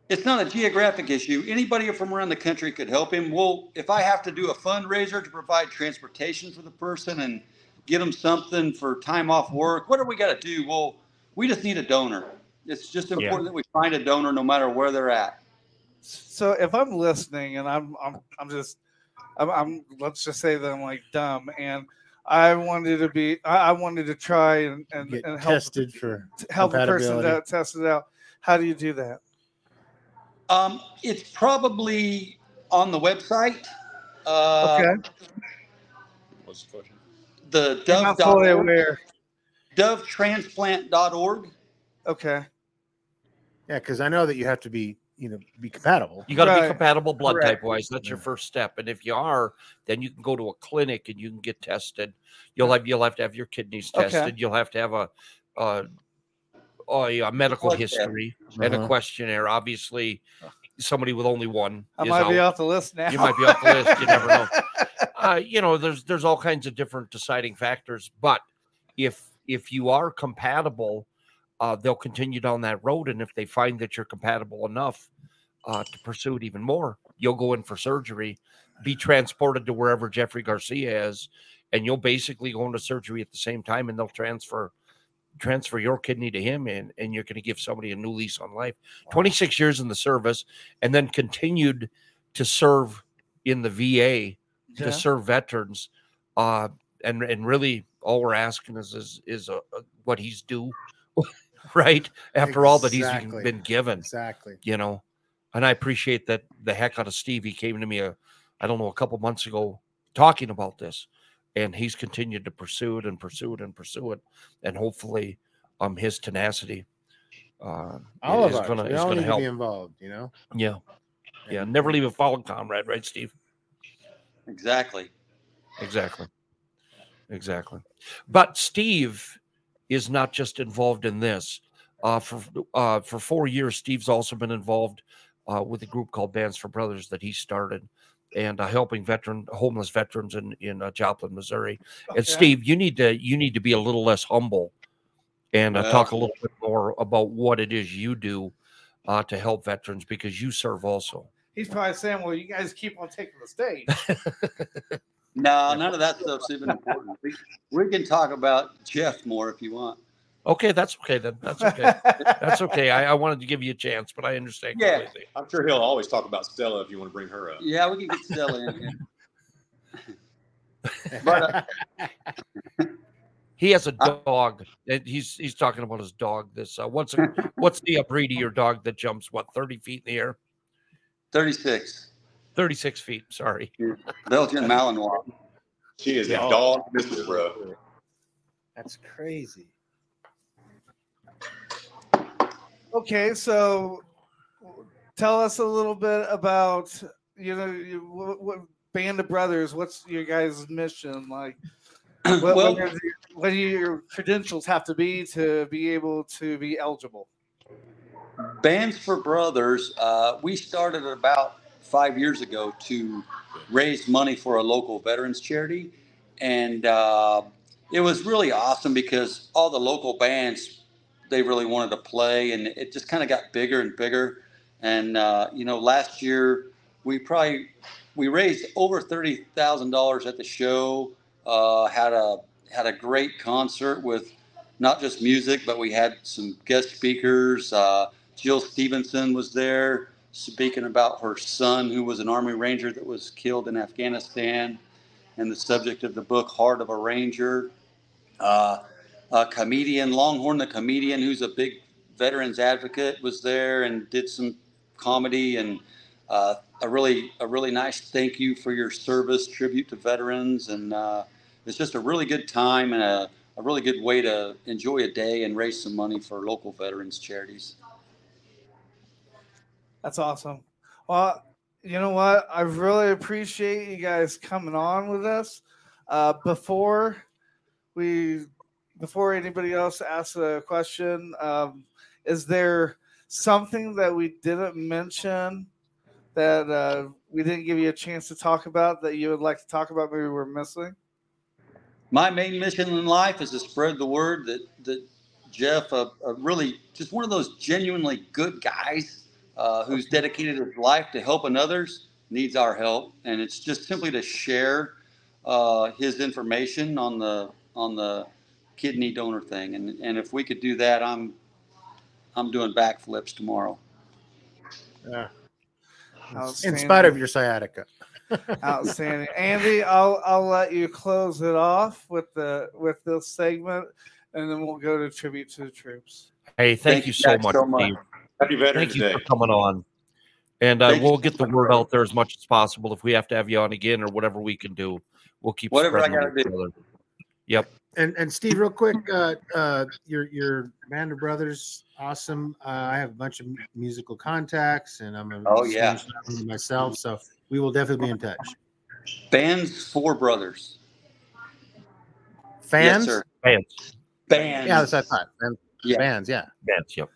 it's not a geographic issue. Anybody from around the country could help him. We'll if I have to do a fundraiser to provide transportation for the person and get them something for time off work, what do we got to do? Well, we just need a donor. It's just important that we find a donor no matter where they're at. So if I'm listening and I'm I'm I'm just I'm, I'm let's just say that I'm like dumb and I wanted to be I, I wanted to try and and, Get and help tested for help a person compatibility. to test it out. How do you do that? Um, it's probably on the website. Uh, Okay. What's the question? The I'm not fully dove.org. aware. dovetransplant.org. Okay. Yeah, because I know that you have to be, you know, be compatible. You got to Right. be compatible blood Correct. type wise. That's your first step. And if you are, then you can go to a clinic and you can get tested. You'll have you'll have to have your kidneys Okay. tested. You'll have to have a a, a, a medical Blood test. history and a Uh-huh. questionnaire. Obviously, somebody with only one. I is might be off the list now. You might be off the list. You never know. Uh, you know, there's there's all kinds of different deciding factors. But if if you are compatible, uh, they'll continue down that road. And if they find that you're compatible enough uh, to pursue it even more, you'll go in for surgery, be transported to wherever Jeffrey Garcia is, and you'll basically go into surgery at the same time, and they'll transfer transfer your kidney to him and and you're going to give somebody a new lease on life 26 years in the service and then continued to serve in the va Yeah. to serve veterans uh and and really all we're asking is is, is a, a- what he's due right after all that he's been given Exactly. you know and i appreciate that the heck out of steve he came to me a i don't know a couple months ago talking about this and he's continued to pursue it and pursue it and pursue it and hopefully um his tenacity uh All of is us. gonna we is all gonna need help to be involved, you know? yeah yeah never leave a fallen comrade right steve Exactly. Exactly. Exactly. But Steve is not just involved in this. Uh, for uh, for four years, Steve's also been involved uh, with a group called Bands for Brothers that he started, and uh, helping veteran homeless veterans in in uh, Joplin, Missouri. Okay. And Steve, you need to you need to be a little less humble, and uh, Well- talk a little bit more about what it is you do uh, to help veterans because you serve also. He's probably saying, "Well, you guys keep on taking the stage." No, none of that stuff's even important. We, we can talk about Jeff more if you want. Okay, that's okay then. That's okay. that's okay. I, I wanted to give you a chance, but I understand Yeah. completely. I'm sure he'll always talk about Stella if you want to bring her up. Yeah, we can get Stella in here. But uh, He has a dog. and He's he's talking about his dog. This uh, what's a, what's the breed of your dog that jumps what thirty feet in the air? Thirty six feet. Sorry. Belgian Malinois. She is a dog mistress, bro. That's crazy. Okay, so tell us a little bit about you know you, what, what band of brothers. What's your guys' mission like? What, Well- what, the- what do your credentials have to be to be able to be eligible? Bands for Brothers, uh, we started about five years ago to raise money for a local veterans charity. And uh, it was really awesome because all the local bands, they really wanted to play, and it just kind of got bigger and bigger. And, uh, you know, last year we probably we raised over thirty thousand dollars at the show. Uh, had a had a great concert with not just music, but we had some guest speakers. Uh, Jill Stephenson was there speaking about her son, who was an Army Ranger that was killed in Afghanistan, and the subject of the book, Heart of a Ranger. Uh, a comedian, Longhorn the comedian, who's a big veterans advocate, was there and did some comedy and uh, a really a really nice thank you for your service tribute to veterans and uh, it's just a really good time and a, a really good way to enjoy a day and raise some money for local veterans charities. That's awesome. Well, you know what? I really appreciate you guys coming on with us. Uh, before we, before anybody else asks a question, um, is there something that we didn't mention that uh, we didn't give you a chance to talk about that you would like to talk about? Maybe we're missing. My main mission in life is to spread the word that that Jeff, a, really just one of those genuinely good guys uh, who's dedicated his life to helping others, needs our help, and it's just simply to share uh, his information on the on the kidney donor thing, and and if we could do that, I'm I'm doing backflips tomorrow. Yeah. In spite of your sciatica. Outstanding, Andy. I'll I'll let you close it off with the with this segment, and then we'll go to tribute to the troops. Hey, thank, Thank you you so much, so much. Steve. Happy Veterans Thank you Day. for coming on. And uh, we'll get the word out there as much as possible. If we have to have you on again or whatever we can do, we'll keep Whatever I gotta do. Yep. and and Steve, real quick, uh, uh, your your band of brothers, awesome. Uh, I have a bunch of musical contacts, and I'm a Oh, yeah. myself, so we will definitely be in touch. Bands for brothers. Fans, Yes, sir. Fans. Bands. yeah, that's what I thought. Fans, Yeah. Bands, yeah. Bands, yep.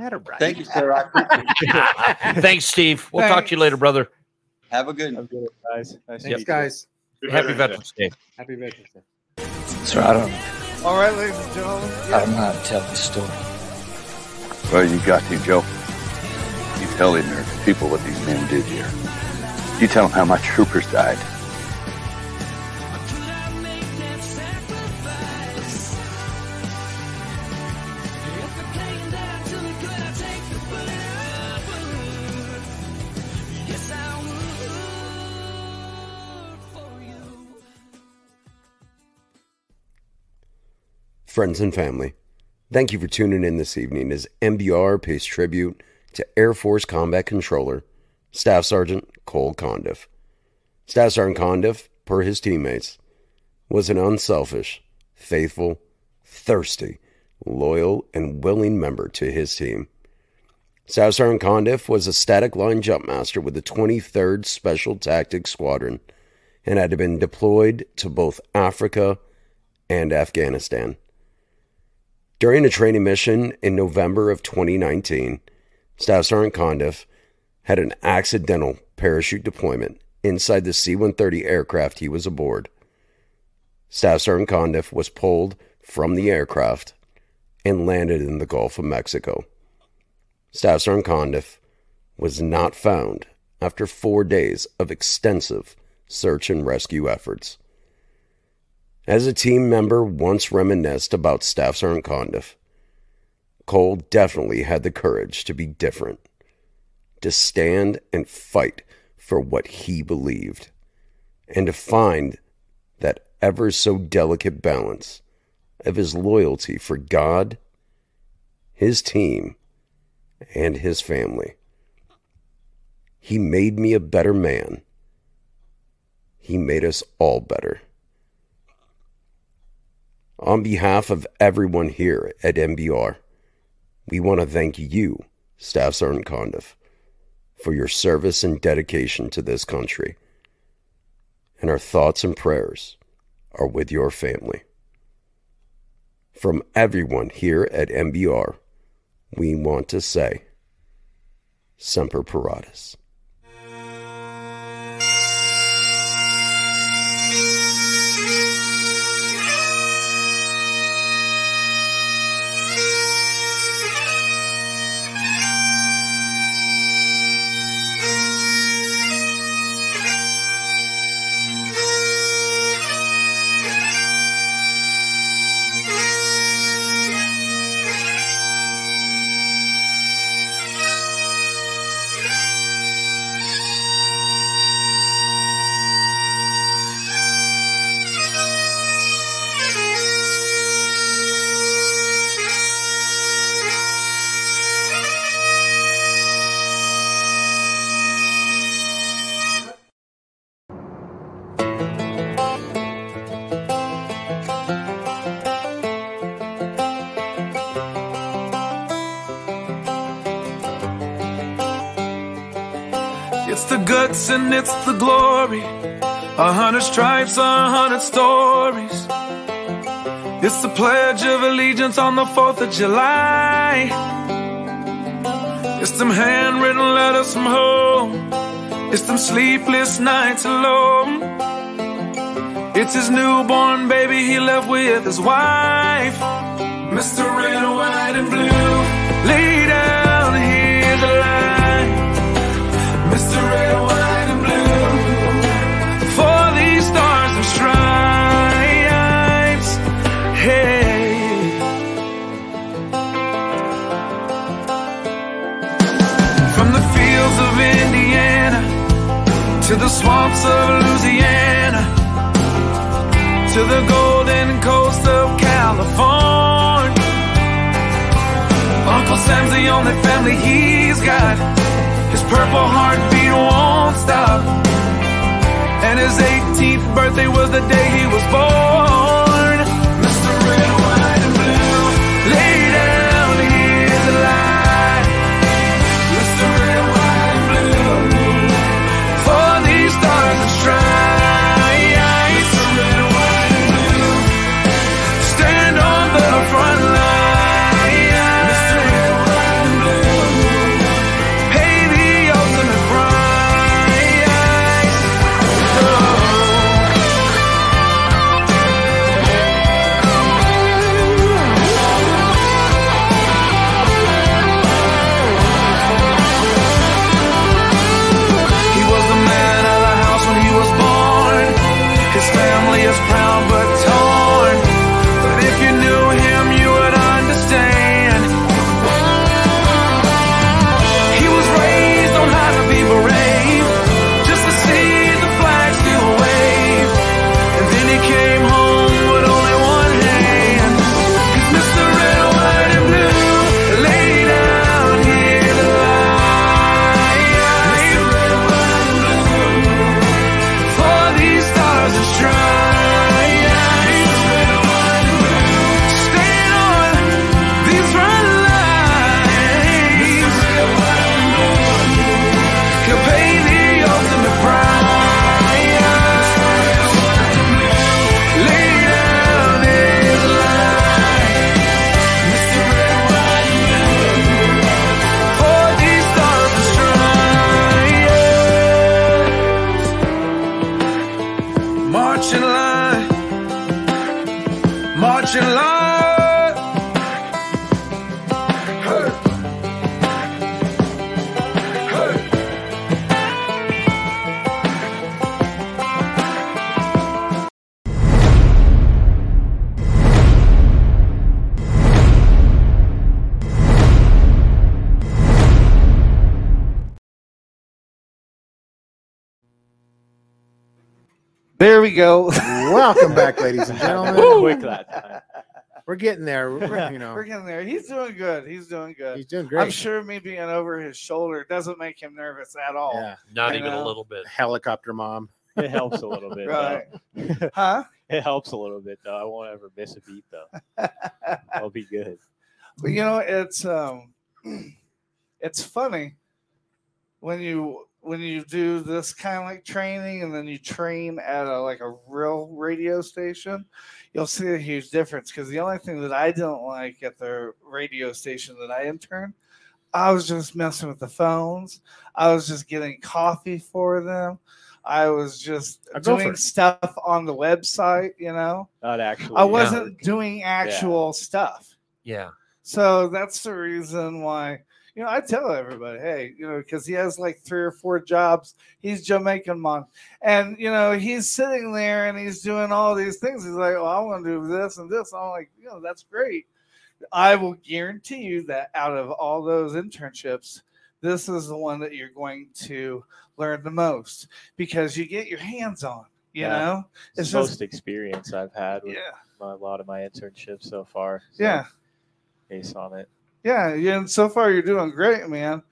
Had it right. Thank you, sir. I appreciate it. Thanks, Steve. We'll talk to you later, brother. Have a good one. guys. Nice to Thanks, meet you. guys. Happy Veterans Day. Happy Veterans Day. So I don't, All right, ladies and gentlemen. I don't know how to tell the story. Well, you got to, Joe. You tell the American people what these men did here. You tell them how my troopers died. Friends and family, thank you for tuning in this evening as MBR pays tribute to Air Force Combat Controller, Staff Sergeant Cole Condiff. Staff Sergeant Condiff, per his teammates, was an unselfish, faithful, thirsty, loyal, and willing member to his team. Staff Sergeant Condiff was a static line jump master with the 23rd Special Tactics Squadron and had been deployed to both Africa and Afghanistan. During a training mission in November of 2019, Staff Sergeant Condiff had an accidental parachute deployment inside the C 130 aircraft he was aboard. Staff Sergeant Condiff was pulled from the aircraft and landed in the Gulf of Mexico. Staff Sergeant Condiff was not found after four days of extensive search and rescue efforts. As a team member once reminisced about Staff Sergeant Condiff, Cole definitely had the courage to be different, to stand and fight for what he believed, and to find that ever so delicate balance of his loyalty for God, his team, and his family. He made me a better man. He made us all better. On behalf of everyone here at MBR, we want to thank you, Staff Sergeant Condiff, for your service and dedication to this country. And our thoughts and prayers are with your family. From everyone here at MBR, we want to say, Semper Paratus. A hundred stripes, a hundred stories. It's the pledge of allegiance on the 4th of July. It's them handwritten letters from home. It's them sleepless nights alone. It's his newborn baby he left with his wife. Mr. Red, White, and Blue. Lay down, the line. Mr. Red, White, only family he's got. His purple heartbeat won't stop. And his 18th birthday was the day he was born. There. Welcome back, ladies and gentlemen. Quick that time. We're getting there. We're, you know, We're getting there. He's doing good. He's doing good. He's doing great. I'm sure me being over his shoulder doesn't make him nervous at all. Yeah. Not You even a little bit. helicopter mom. It helps a little bit. Right. though. Huh? It helps a little bit though. I won't ever miss a beat though. I'll be good. But you know, it's um, it's funny when you when you do this kind of like training and then you train at a like a real radio station, you'll see a huge difference. Because the only thing that I didn't like at the radio station that I interned, I was just messing with the phones. I was just getting coffee for them. I was just A gopher. doing stuff on the website, you know. Not actually. I wasn't doing actual stuff. Yeah. So that's the reason why, you know, I tell everybody, hey, you know, because he has like three or four jobs. He's Jamaican monk. And, you know, he's sitting there and he's doing all these things. He's like, oh, I want to do this and this. I'm like, you know, that's great. I will guarantee you that out of all those internships, this is the one that you're going to learn the most because you get your hands on, you Yeah. know? It's It's the just, most experience I've had with Yeah. my, a lot of my internships so far. so yeah. Based on it. Yeah, yeah, and so far you're doing great, man.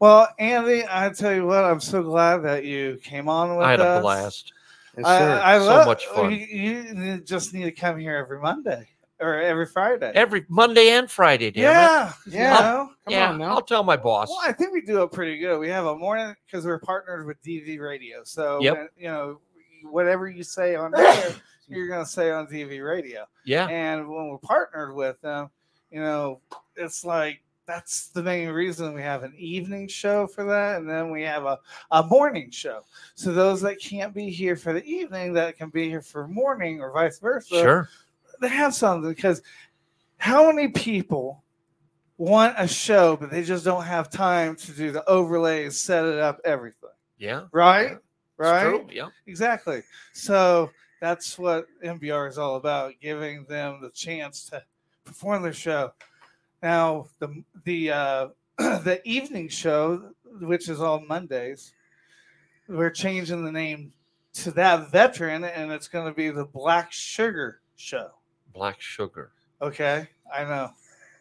Well, Andy, I tell you what, I'm so glad that you came on with us. I had us. a blast. Yes, I, sir. I So love, much fun. You, you just need to come here every Monday or every Friday. Every Monday and Friday, damn yeah, it. yeah. I'll, yeah, I'll tell my boss. Well, I think we do it pretty good. We have a morning because we're partnered with DV Radio. So, Yep. you know, whatever you say on there, you're going to say on DV Radio. Yeah. And when we're partnered with them, you know, it's like that's the main reason we have an evening show for that. And then we have a, a morning show. So, those that can't be here for the evening, that can be here for morning or vice versa Sure. they have something because how many people want a show but they just don't have time to do the overlays set it up everything Yeah. right right true, yeah. exactly so that's what mbr is all about giving them the chance to perform their show now the the uh the evening show which is all mondays we're changing the name to that veteran and it's going to be the black sugar show Black sugar. Okay, I know.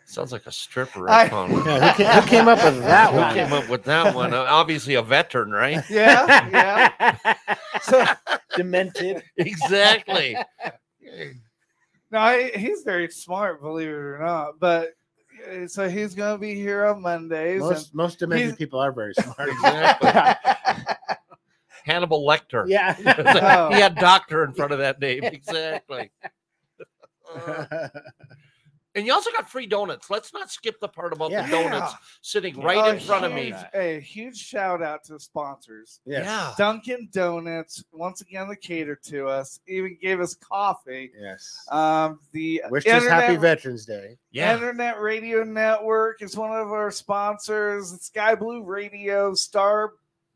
Sounds like a stripper. I- I. Yeah, who ca- who came up with that Who one? came up with that one? Obviously, a veteran, right? Yeah, yeah. So demented. Exactly. No, I, he's very smart, believe it or not. But uh, so he's going to be here on Mondays. Most and most demented he's- people are very smart. Exactly. Hannibal Lecter. Yeah. Oh. he had doctor in front of that name. Exactly. And you also got free donuts. Let's not skip the part about Yeah. the donuts sitting Oh, right in front of me. huge- A huge shout out to the sponsors. Yes. Yeah. Dunkin' Donuts, once again, they catered to us, even gave us coffee. Yes. Um, the Wish us happy Veterans Day. Yeah. Internet Radio Network is one of our sponsors. Sky Blue Radio, Star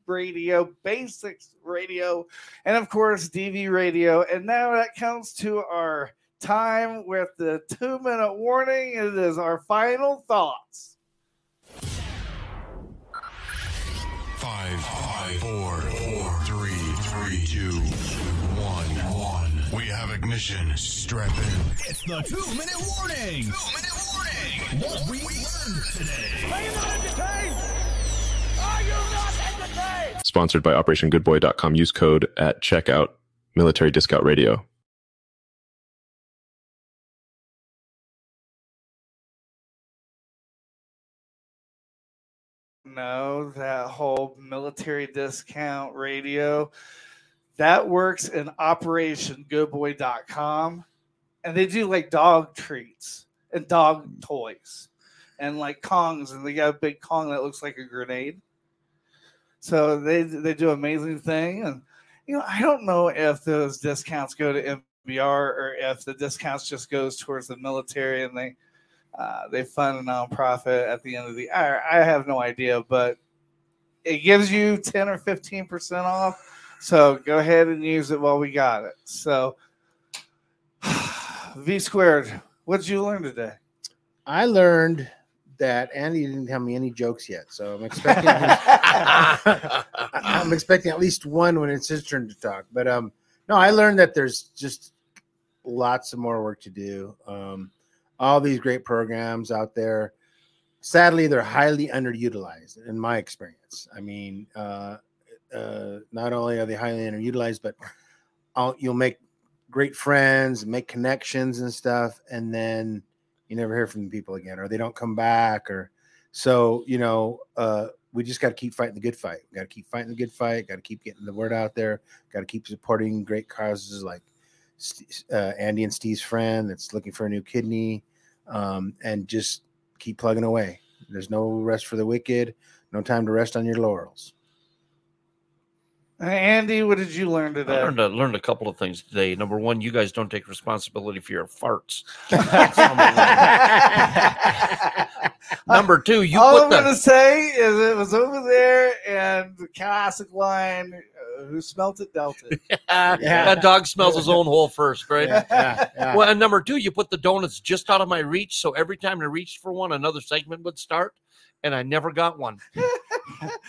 Radio, Basics Radio, and of course DV Radio. And now that comes to our time with the two minute warning. It is our final thoughts. Five, five, four, four, three, three, two, one, one. We have ignition. Strap in. It's the two minute warning. Two minute warning. What we learned today. Are you not entertained? Are you not entertained? Sponsored by OperationGoodBoy.com. Use code at checkout. Military Discount Radio. No, that whole military discount radio that works in operationgoodboy.com and they do like dog treats and dog mm. toys and like kongs and they got a big kong that looks like a grenade. So they they do amazing thing. And you know i don't know if those discounts go to MBR or if the discounts just goes towards the military and they uh, they fund a nonprofit at the end of the. I, I have no idea, but it gives you ten or fifteen percent off. So go ahead and use it while we got it. So V squared. What did you learn today? I learned that Andy didn't tell me any jokes yet, so I'm expecting I'm expecting at least one when it's his turn to talk. But um, no, I learned that there's just lots of more work to do. Um, all these great programs out there. Sadly, they're highly underutilized in my experience. I mean, uh, uh, not only are they highly underutilized, but I'll, you'll make great friends, make connections and stuff, and then you never hear from the people again, or they don't come back, or so you know. Uh, we just got to keep fighting the good fight. We Got to keep fighting the good fight. Got to keep getting the word out there. Got to keep supporting great causes like uh, Andy and Steve's friend that's looking for a new kidney, um, and just keep plugging away. There's no rest for the wicked. No time to rest on your laurels. Andy, what did you learn I today? learned a, learned a couple of things today. Number one, you guys don't take responsibility for your farts. Number two, you All put I'm the gonna say is it was over there, and the classic line: "Who smelt it, dealt it." That dog smells his own hole first, right? Yeah, yeah, yeah. Well, and number two, you put the donuts just out of my reach, so every time I reached for one, another segment would start, and I never got one.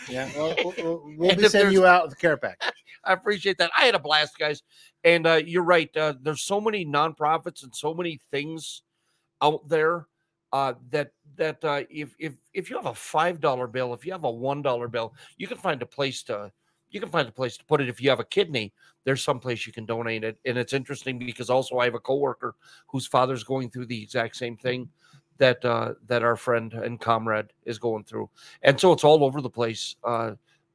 Yeah, well, we'll, we'll, we'll be sending you out with a care package. I appreciate that. I had a blast, guys. And uh, you're right. Uh, there's so many nonprofits and so many things out there uh, that that uh, if if if you have a five dollar bill, if you have a one dollar bill, you can find a place to you can find a place to put it. If you have a kidney, there's some place you can donate it. And it's interesting because also I have a coworker whose father's going through the exact same thing that uh, that our friend and comrade is going through, and so it's all over the place. Uh,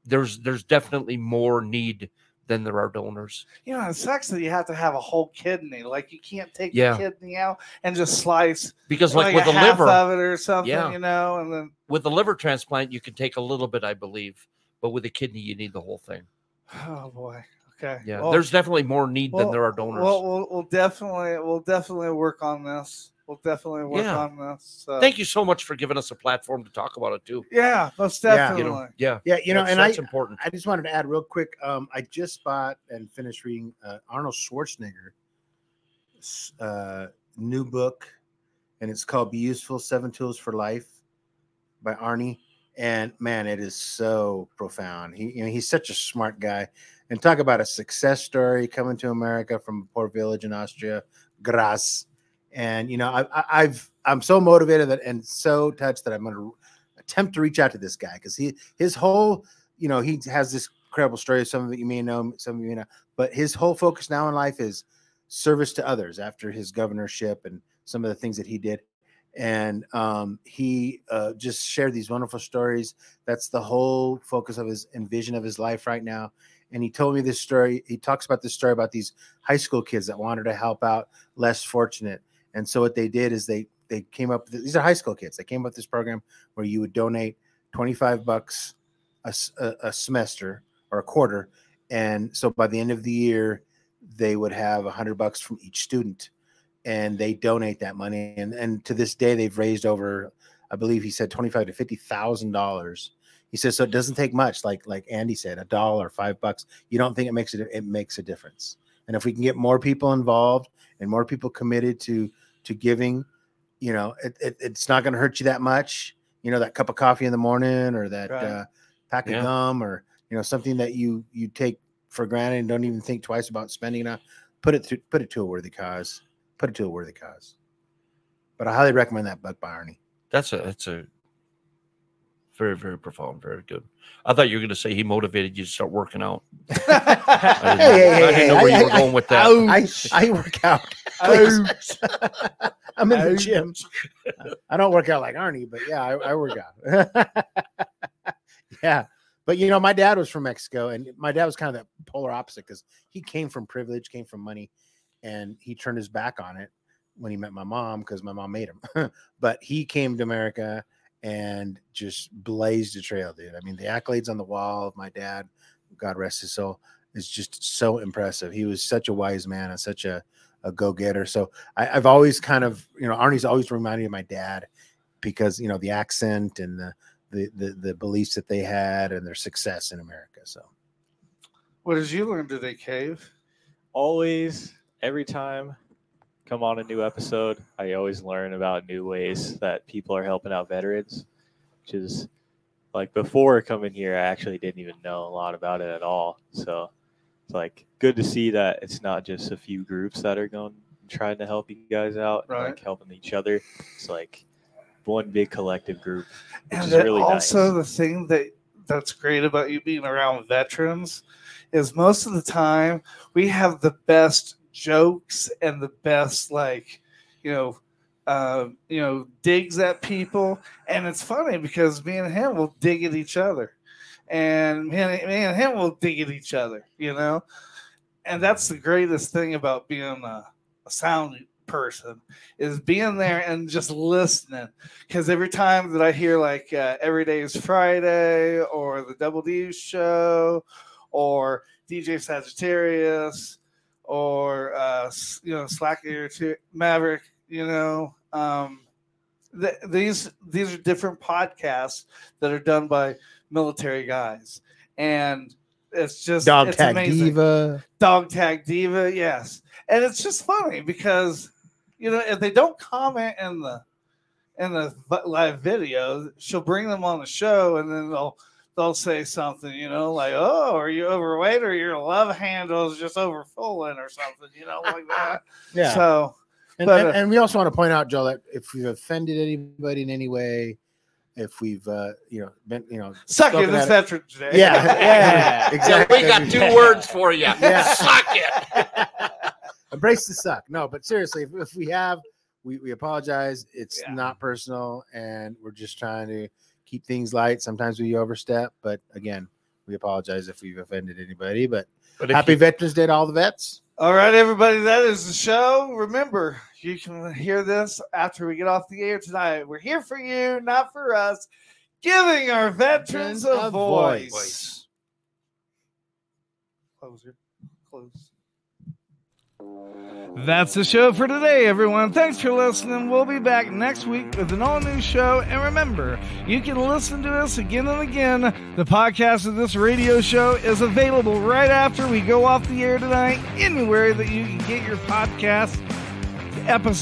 there's there's definitely more need than there are donors. You know, it sucks that you have to have a whole kidney. Like you can't take Yeah. the kidney out and just slice Because like, with a the half liver, of it or something, yeah. you know, and then with the liver transplant, you can take a little bit, I believe, but with the kidney, you need the whole thing. oh boy, okay, Yeah, Well, there's definitely more need well, than there are donors. Well, we'll, we'll definitely we'll definitely work on this. We'll definitely work Yeah. on this. So. Thank you so much for giving us a platform to talk about it too. Yeah, most Yeah. definitely. You know, yeah, Yeah, you know, that's- and that's I, important. I just wanted to add real quick. Um, I just bought and finished reading uh, Arnold Schwarzenegger uh, new book, and it's called "Be Useful: Seven Tools for Life" by Arnie. And man, it is so profound. He, you know, he's such a smart guy. And talk about a success story coming to America from a poor village in Austria, Graz. And you know, I, I've I'm so motivated that and so touched that I'm going to attempt to reach out to this guy because he his whole you know he has this incredible story. Some of you may know, some of you may but his whole focus now in life is service to others after his governorship and some of the things that he did. And um, he uh, just shared these wonderful stories. That's the whole focus of his and vision of his life right now. And he told me this story. He talks about this story about these high school kids that wanted to help out less fortunate. And so what they did is they they came up. These are high school kids. They came up with this program where you would donate twenty five bucks a semester or a quarter, and so by the end of the year, they would have a hundred bucks from each student, and they donate that money. And and to this day, they've raised over, I believe he said twenty five to fifty thousand dollars. He says so. It doesn't take much, like like Andy said, a dollar, five bucks. You don't think it makes it? It makes a difference. And if we can get more people involved and more people committed to to giving, you know, it, it, it's not going to hurt you that much. You know, that cup of coffee in the morning or that Right. uh, pack Yeah. of gum or you know something that you you take for granted and don't even think twice about spending on. Put it to put it to a worthy cause. Put it to a worthy cause. But I highly recommend that book by Arnie. That's a that's a very very profound, very good. I thought you were going to say he motivated you to start working out. I didn't, I didn't know where you were going with that. I, I work out. I'm in the gym. I don't work out like Arnie, but yeah, I, I work out. yeah. But you know, my dad was from Mexico, and my dad was kind of the polar opposite because he came from privilege, came from money, and he turned his back on it when he met my mom because my mom made him. but he came to America and just blazed a trail, dude. I mean, the accolades on the wall of my dad, God rest his soul, is just so impressive. He was such a wise man and such a a go getter. So I, I've always kind of, you know, Arnie's always reminded me of my dad because you know the accent and the the the, the beliefs that they had and their success in America. So What did you learn today, Cave? Always, every time come on a new episode, I always learn about new ways that people are helping out veterans, which is like before coming here, I actually didn't even know a lot about it at all. So it's like good to see that it's not just a few groups that are going trying to help you guys out, and, Right. like helping each other. It's like one big collective group, and really also nice. the thing that that's great about you being around veterans is most of the time we have the best jokes and the best like you know uh, you know digs at people. And it's funny because me and him will dig at each other. And me and, me and him will dig at each other you know? And that's the greatest thing about being a, a sound person is being there and just listening. Because every time that i hear like uh, every day is friday or the double d show or dj sagittarius or uh you know slack ear to maverick you know um th- these these are different podcasts that are done by military guys and it's just Dog it's Tag amazing. Diva. Dog Tag Diva, yes. And it's just funny because you know if they don't comment in the in the live video, she'll bring them on the show, and then they'll they'll say something, you know, like, "Oh, are you overweight, or your love handle is just overfulling, or something," you know, like that. Yeah. So, and, but, and, uh, and we also want to point out, Joe, that if we've offended anybody in any way, if we've uh, you know been you know Suck it, spoken it's at Veterans Day. Yeah, yeah, Yeah, exactly. we got two words for you. Yeah. Suck it. Embrace the suck. No, but seriously, if, if we have, we, we apologize. It's not personal, and we're just trying to keep things light. Sometimes we overstep, but again, we apologize if we've offended anybody. But, But happy you- Veterans Day to all the vets. All right, everybody, that is the show. Remember, you can hear this after we get off the air tonight. We're here for you, not for us, giving our veterans a, A voice. voice. Closer. Close. That's the show for today, everyone. Thanks for listening. We'll be back next week with an all new show. And remember, you can listen to us again and again. The podcast of this radio show is available right after we go off the air tonight, anywhere that you can get your podcast episode.